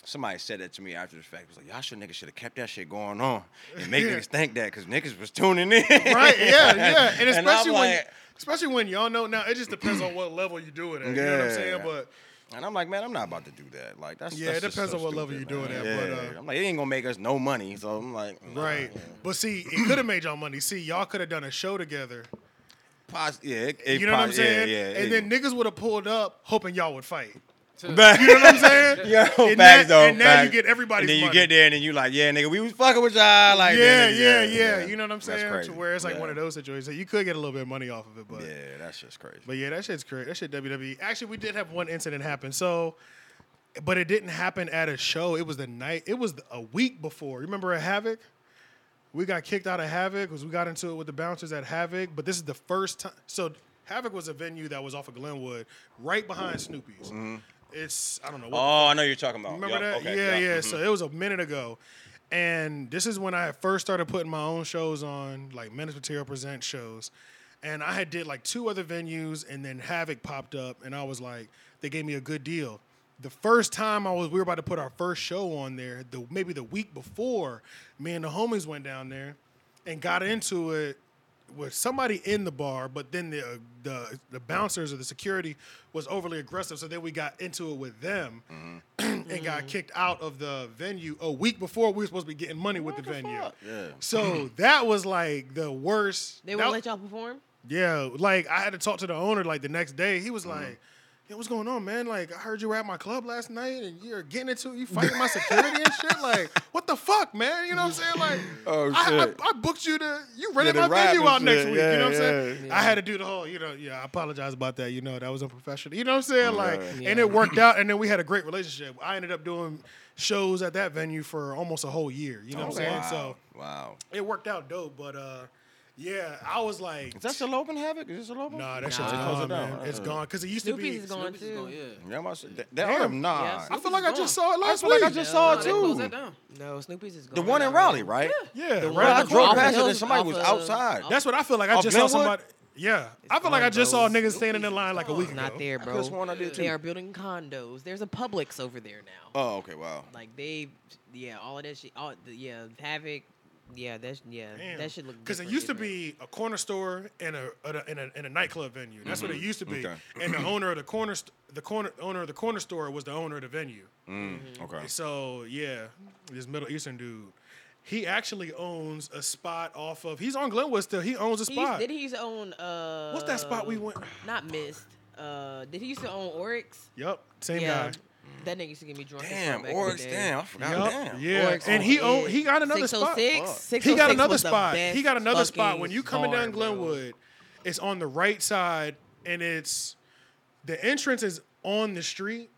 Somebody said that to me after the fact. It was like, y'all should niggas should have kept that shit going on and make
Yeah.
niggas think that because niggas was tuning in.
right? Yeah, yeah. And especially when,
like-
especially when y'all know now, it just depends on what level you do it at. You know what I'm saying? But
And I'm like, man, I'm not about to do that. Like that's
Yeah,
that's
it depends
so
on what level you're doing it at,
Yeah.
but, uh,
I'm like, it ain't gonna make us no money. So I'm like, nah,
right. But see, it could have made y'all money. See, y'all could have done a show together.
Pos- yeah, it, it
You know what I'm saying?
Yeah, yeah.
and then niggas would have pulled up hoping y'all would fight.
But-
You know what I'm saying?
Yo,
and
facts though.
and now you get everybody's
And then you
money.
get there, and then you like, yeah, nigga, we was fucking with y'all. Like,
yeah,
then,
yeah, yeah, You know what I'm saying?
That's crazy.
To where it's like
Yeah.
one of those situations. that You could get a little bit of money off of it, but
Yeah, that's just crazy.
But yeah, that shit's crazy. That shit WWE. Actually, we did have one incident happen. So, but it didn't happen at a show. It was the night. It was a week before. Remember at Havoc? We got kicked out of Havoc because we got into it with the bouncers at Havoc. But this is the first time. So Havoc was a venue that was off of Glenwood, right behind Snoopy's. Mm-hmm. It's I don't know what.
oh, I know you're talking about.
Remember
Yup,
that?
okay,
yeah,
yup,
yeah.
mhm.
So it was a minute ago. And this is when I first started putting my own shows on, like Menace Material Present shows. And I had did like two other venues, and then Havoc popped up, and I was like, they gave me a good deal. The first time I was, we were about to put our first show on there. The maybe the week before, me and the homies went down there, and got into it with somebody in the bar, but then the uh, the the bouncers or the security was overly aggressive, so then we got into it with them and got kicked out of the venue a week before we were supposed to be getting money with the, venue.
Yeah.
So that was like the worst.
They
that-
won't let y'all perform.
yeah, like I had to talk to the owner like the next day. He
Mm-hmm.
was like, "Yeah, what's going on, man? Like I heard you were at my club last night and you're getting into you fighting my security and shit. Like what the fuck, man? You know what I'm saying? Like
Oh,
I, I. I booked you to you rented
Yeah,
my venue
and
out next
shit.
week. you know what I'm
Yeah,
saying?
yeah.
I had to do the whole, you know, yeah. I apologize about that. You know, that was unprofessional. You know what I'm saying? Like,
Yeah.
and it worked out, and then we had a great relationship. I ended up doing shows at that venue for almost a whole year. You know what I'm saying?
wow.
So
wow.
it worked out dope. But uh, yeah, I was like,
Is that still open, Havoc? Is it still open?
Nah, that
Nah.
shit's
They
gone,
closed it down.
man. It's
Uh,
gone because it used to
Snoopy's
be.
is gone
Snoopy's
too.
going, yeah.
Yeah, I'm about to that,
Damn.
that, nah.
Yeah,
I feel like I
Snoopy's
just
gone.
saw it last
feel like
week.
I just
No,
saw
Nah,
it
they closed
too.
that down.
No, Snoopy's is gone.
The one in Raleigh, right?
Yeah,
The
right
one
I
the
drove past it and somebody was outside.
That's what I feel like. I
Off
just saw
Glenwood?
somebody. Yeah, I feel like I just
bro.
saw niggas standing in line like a week ago.
Not there, bro.
could've sworn I did
They are building condos. There's a Publix over there now.
Oh, okay, wow.
Like they, yeah, all of that shit. All the, yeah, Havoc. Yeah, that's yeah, that should look.
Because it
different,
used to be a corner store and a, and a, and a, a nightclub venue. That's what it used to be.
Okay.
And the owner of the corner st- the corner owner of the corner store was the owner of the venue.
Mm, okay.
So yeah, this Middle Eastern dude, he actually owns a spot off of. He's on Glenwood still. He owns a
He used,
spot.
did he own? Uh,
What's that spot we went?
Not missed. Uh, did he used to own Oryx?
Yep, same
yeah,
guy. Mm.
that nigga used to get me drunk.
Damn,
back in
Oryx, damn, I forgot.
Yup,
Damn.
yeah,
Oryx
and
on
he
it.
he got another oh spot.
606?
Fuck.
606
He got another
was the
spot. He got another spot.
fucking
When you coming down
bar, bro.
Glenwood, it's on the right side, and it's the entrance is on the street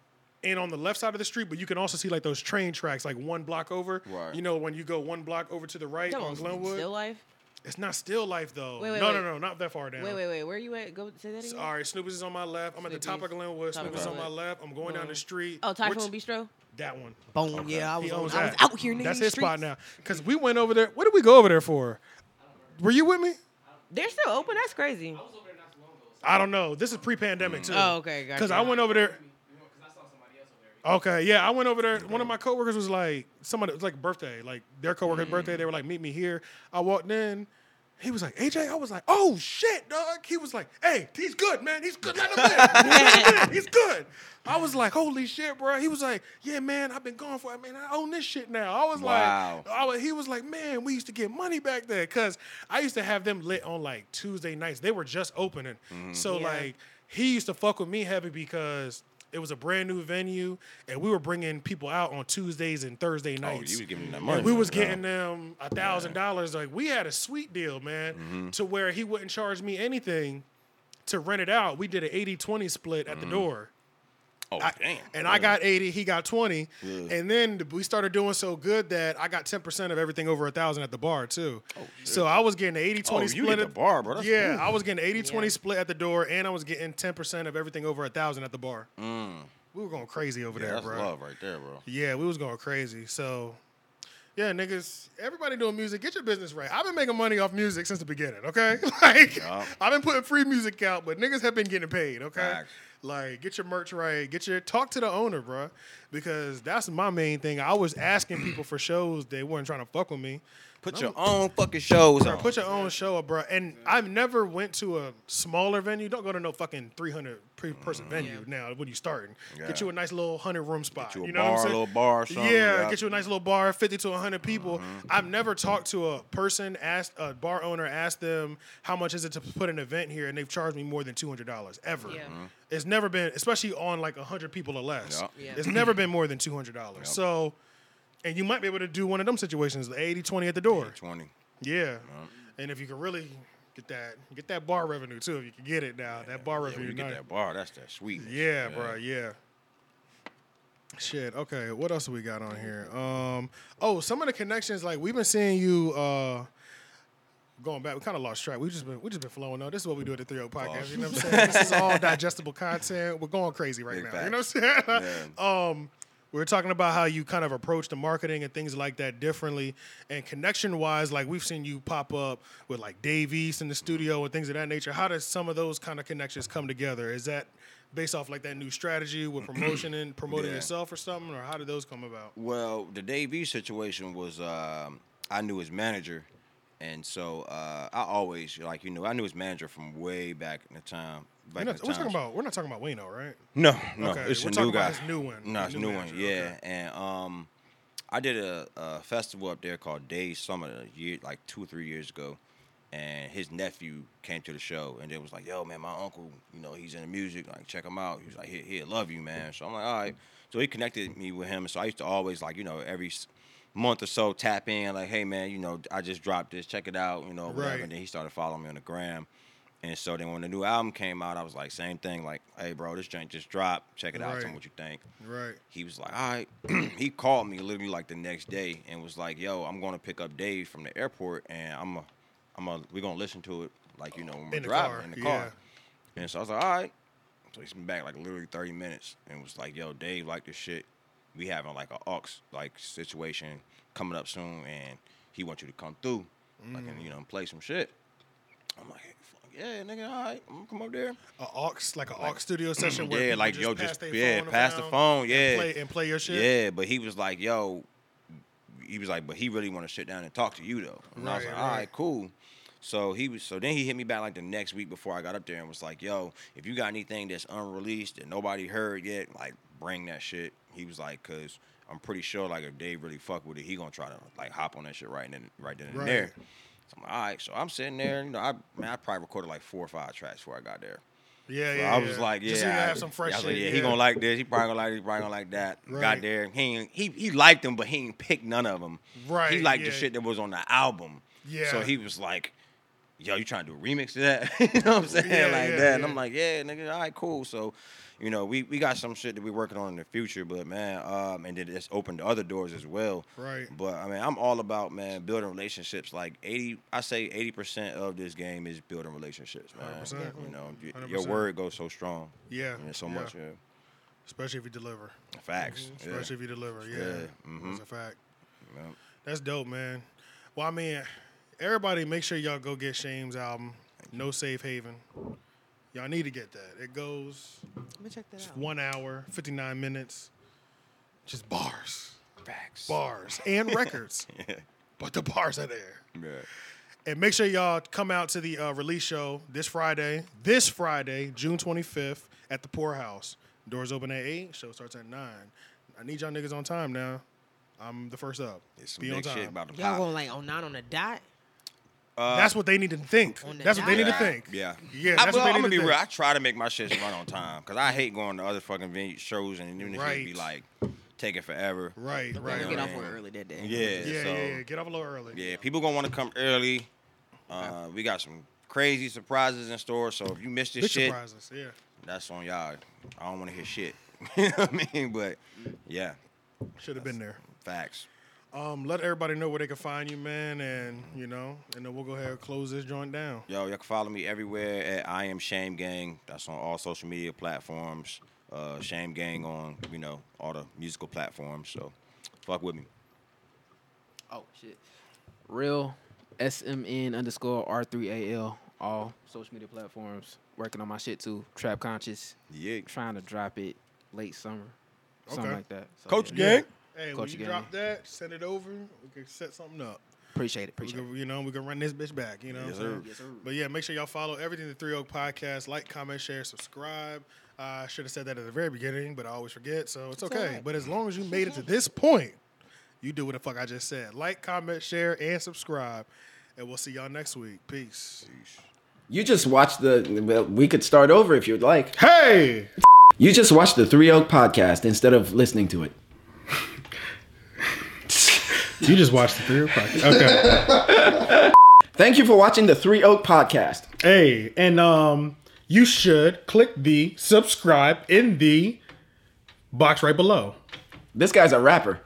and on the left side of the street, but you can also see like those train tracks, like one block over.
Right.
You know when you go one block over to the right
Come
on
on,
Glenwood.
Still life.
It's not still life though.
Wait, wait,
no,
wait.
no, no, not that far down.
Wait, wait, wait. Where are you at? Go say that again.
All right, Snoopy's is on my left. I'm at the top of Glenwood.
Top of
Snoopy's on my
Glenwood.
left. I'm going down the street.
Oh, Typhoon
Which-
Bistro.
That one.
Boom. Yeah, I was,
He
on,
owns
I was
that.
out here. nigga,
That's
in the
his spot
streets.
now. Cause we went over there. What did we go over there for? Were you with me?
They're still open. That's crazy.
I was over there not too long ago.
I don't know. This is pre-pandemic too.
Oh, okay, gotcha.
Because I went over there.
you know, because I saw somebody else over there.
Okay, yeah, I went over there. One of my coworkers was like, somebody it was like birthday, like their coworker's mm. birthday. They were like, meet me here. I walked in. He was like, AJ. I was like, oh shit, dog. He was like, hey, he's good, man. He's good. Let him in. Let him in. He's good. I was like, holy shit, bro. He was like, yeah, man. I've been gone for. I mean, I own this shit now. I was
Wow.
like, I was, he was like, man, we used to get money back there because I used to have them lit on like Tuesday nights. They were just opening, mm-hmm. so
Yeah.
like he used to fuck with me heavy because it was a brand new venue, and we were bringing people out on Tuesdays and Thursday nights.
Oh,
nights.
you was giving them that
And
money.
we was getting them a thousand dollars. Like we had a sweet deal, man,
Mm-hmm.
to where he wouldn't charge me anything to rent it out. We did an 80-20 split at the door.
Oh
I-
damn.
and I got 80, he got 20.
Yeah.
And then we started doing so good that I got 10% of everything over a thousand at the bar too. Oh, so I was getting the 80
Oh,
20
you
split.
get the bar, bro. That's
yeah,
cool.
I was getting 80 20
Yeah.
split at the door, and I was getting 10% of everything over a thousand at the bar. We were going crazy over
Mm. Yeah,
there,
that's
bro.
love right there, bro.
Yeah, we was going crazy. So, yeah, niggas, everybody doing music, get your business right. I've been making money off music since the beginning, okay? like,
Yeah.
I've been putting free music out, but niggas have been getting paid, okay?
Facts.
Like, get your merch right. Get your talk to the owner, bro, because that's my main thing. I was asking people for shows, they weren't trying to fuck with me.
Put your own fucking shows
Bro,
on.
put your own show up, bro. And I've never went to a smaller venue. Don't go to no fucking 300 pre- person venue now when you starting.
Yeah.
Get you a nice little 100 room spot.
you a
know what I'm
a
saying?
little bar or something,
Yeah,
yeah. Mm-hmm.
get you a nice little bar, 50 to 100 people. I've never talked to a person, asked a bar owner, asked them how much is it to put an event here, and they've charged me more than $200 ever.
Yeah.
Mm-hmm.
It's never been, especially on like 100 people or less.
Yup.
Yeah.
It's never been more than $200. So, and you might be able to do one of them situations, the 80 20 at the door.
Twenty.
Yeah, and if you can really get that get that bar revenue too, if you can get it now, that bar
Yeah,
revenue.
you get that bar, that's that sweet.
yeah, bro. Yeah. Shit. Okay. What else do we got on here? Um. Oh, some of the connections. Like we've been seeing you. uh Going back, we kind of lost track. We just been we just been flowing though. This is what we do at the Three Oak Podcast. You know what I'm saying? this is all digestible content. We're going crazy right
Big
now. You know what I'm saying? um, we were talking about how you kind of approach the marketing and things like that differently. And connection wise, like we've seen you pop up with like Dave East in the studio and things of that nature. How does some of those kind of connections come together? Is that based off like that new strategy with promotion and promoting
Yeah.
yourself or something, or how did those come about?
Well, the Dave East situation was um, I knew his manager, and so uh, I always like you know I knew his manager from way back in the time.
We're
Back
not,
in the
we're talking about we're not talking about Wayno, right?
No, no,
Okay,
it's
we're
a
talking
new guy.
about his new one,
No, it's a
new
new one.
manager,
Yeah,
okay.
and um, I did a, a festival up there called Day Summer a year, like two or three years ago, and his nephew came to the show, and it was like, "Yo, man, my uncle, you know, he's into music. Like, check him out." He was like, "He, he'll love you, man." So I'm like, "All right." So he connected me with him, so I used to always like, you know, every month or so tap in, like, "Hey, man, you know, I just dropped this. Check it out," you know, whatever.
Right.
And then he started following me on the gram. And so then when the new album came out, I was like, same thing, like, hey, bro, this joint just dropped. Check it out. Tell me what you think.
Right.
He was like, all right. he called me literally like the next day and was like, yo, I'm to pick up Dave from the airport and I'm a, I'm a, we're to listen to it like, you know, when we're
In
driving
car,
in the
yeah.
car. And so I was like, all right. So he's been back like literally 30 minutes and was like, yo, Dave, like this shit. We having like a aux like situation coming up soon and he wants you to come through, like,
Mm.
and, you know, play some shit. I'm like, fuck yeah, nigga, all right, I'm gonna come up there.
A aux like an aux studio session where
yeah, like
just
yo, just yeah, pass the phone,
and
yeah,
play, and play your shit.
yeah. But he was like, yo, he was like, but he really want to sit down and talk to you though. And I was
Right,
like, all
right.
right, cool. So he was. So then he hit me back like the next week before I got up there and was like, "Yo, if you got anything that's unreleased and nobody heard yet, like bring that shit." He was like, "Cause I'm pretty sure like if Dave really fuck with it, he gonna try to like hop on that shit right then, right then and
Right.
there." So I'm like, "All right." So I'm sitting there, you know, I man, I probably recorded like four or five tracks before I got there.
yeah,
So
yeah.
I was
yeah.
like, yeah,
just so have some fresh
I was like, yeah,
yeah,
he gonna like this. He probably gonna like this. He probably gonna like that.
Right.
Got there, he he he liked them, but he ain't picked none of them.
Right,
He liked
yeah.
the shit that was on the album.
Yeah.
So he was like, yo, you trying to do a remix to that? you know what I'm saying? Like that. And. I'm like, yeah, nigga, all right, cool. So, you know, we, we got some shit that we're working on in the future, but man, um, and then it's opened other doors as well.
Right.
But I mean, I'm all about man building relationships. Like 80, I say 80 percent of this game is building relationships, man.
100%.
You know, y- your
100%.
word goes so strong.
Yeah,
And so
yeah.
much. Yeah.
especially if you deliver.
Facts. Yeah.
Especially if you deliver. Yeah,
Yeah, mhm.
that's a fact.
Yeah.
That's dope, man. Well, I mean, everybody, make sure y'all go get Shame's album, No Safe Haven. Y'all need to get that. It goes
Let me check that
just
out.
one hour, fifty nine minutes, just bars,
Facts.
bars, and records.
Yeah.
But the bars are there.
Yeah.
And make sure y'all come out to the uh, release show this Friday, this Friday, June 25th at the Pour House. Doors open at 8, show starts at 9. I need y'all niggas on time now. I'm the first up.
It's some
Be on
big shit
time.
about to
Y'all going like on nine on the dot?
That's what they need to think. That's what they need to think.
Yeah.
Yeah,
I,
that's
well,
what they
I'm
need
gonna be
to
real. I try to make my shit run on time because I hate going to other fucking venue shows and even if it be
Right.
like taking forever.
Right,
Right.
right.
Get
right.
off work early that day.
Yeah.
Yeah,
so
yeah, yeah. Get off a little early.
yeah, people gonna want to come early. Uh, we got some crazy surprises in store. So if you missed this
Big
shit,
surprises. Yeah.
that's on y'all. I don't want to hear shit. you know what I mean? But yeah,
Should have been there.
facts.
Um, let everybody know where they can find you, man, and you know, and then we'll go ahead and close this joint down.
Yo, y'all can follow me everywhere at I am Shame Gang. That's on all social media platforms. Uh, Shame Gang on you know all the musical platforms. So fuck with me.
Oh shit. Real SMN underscore R3AL. All social media platforms. Working on my shit too. Trap conscious.
Yeah.
Trying to drop it late summer.
okay.
Something like that. So,
Coach
yeah.
Gang.
Hey, when you drop that, send it over. We can set something up.
Appreciate it.
We
Appreciate it.
you know, we can run this bitch back. You know, what I'm
Yes,
saying?
sir.
Yes, sir.
But yeah, make sure y'all follow everything the Three Oak Podcast. Like, comment, share, subscribe. Uh, I should have said that at the very beginning, but I always forget, so it's okay.
alright.
But as long as you made it to this point, you do what the fuck I just said. Like, comment, share, and subscribe. And we'll see y'all next week. Peace.
You just watched the. Well, we could start over if you'd like.
Hey!
You just watched the Three Oak podcast instead of listening to it.
You just watched the Three Oak Podcast. Okay.
Thank you for watching the Three Oak podcast.
hey, and um, you should click the subscribe in the box right below.
This guy's a rapper.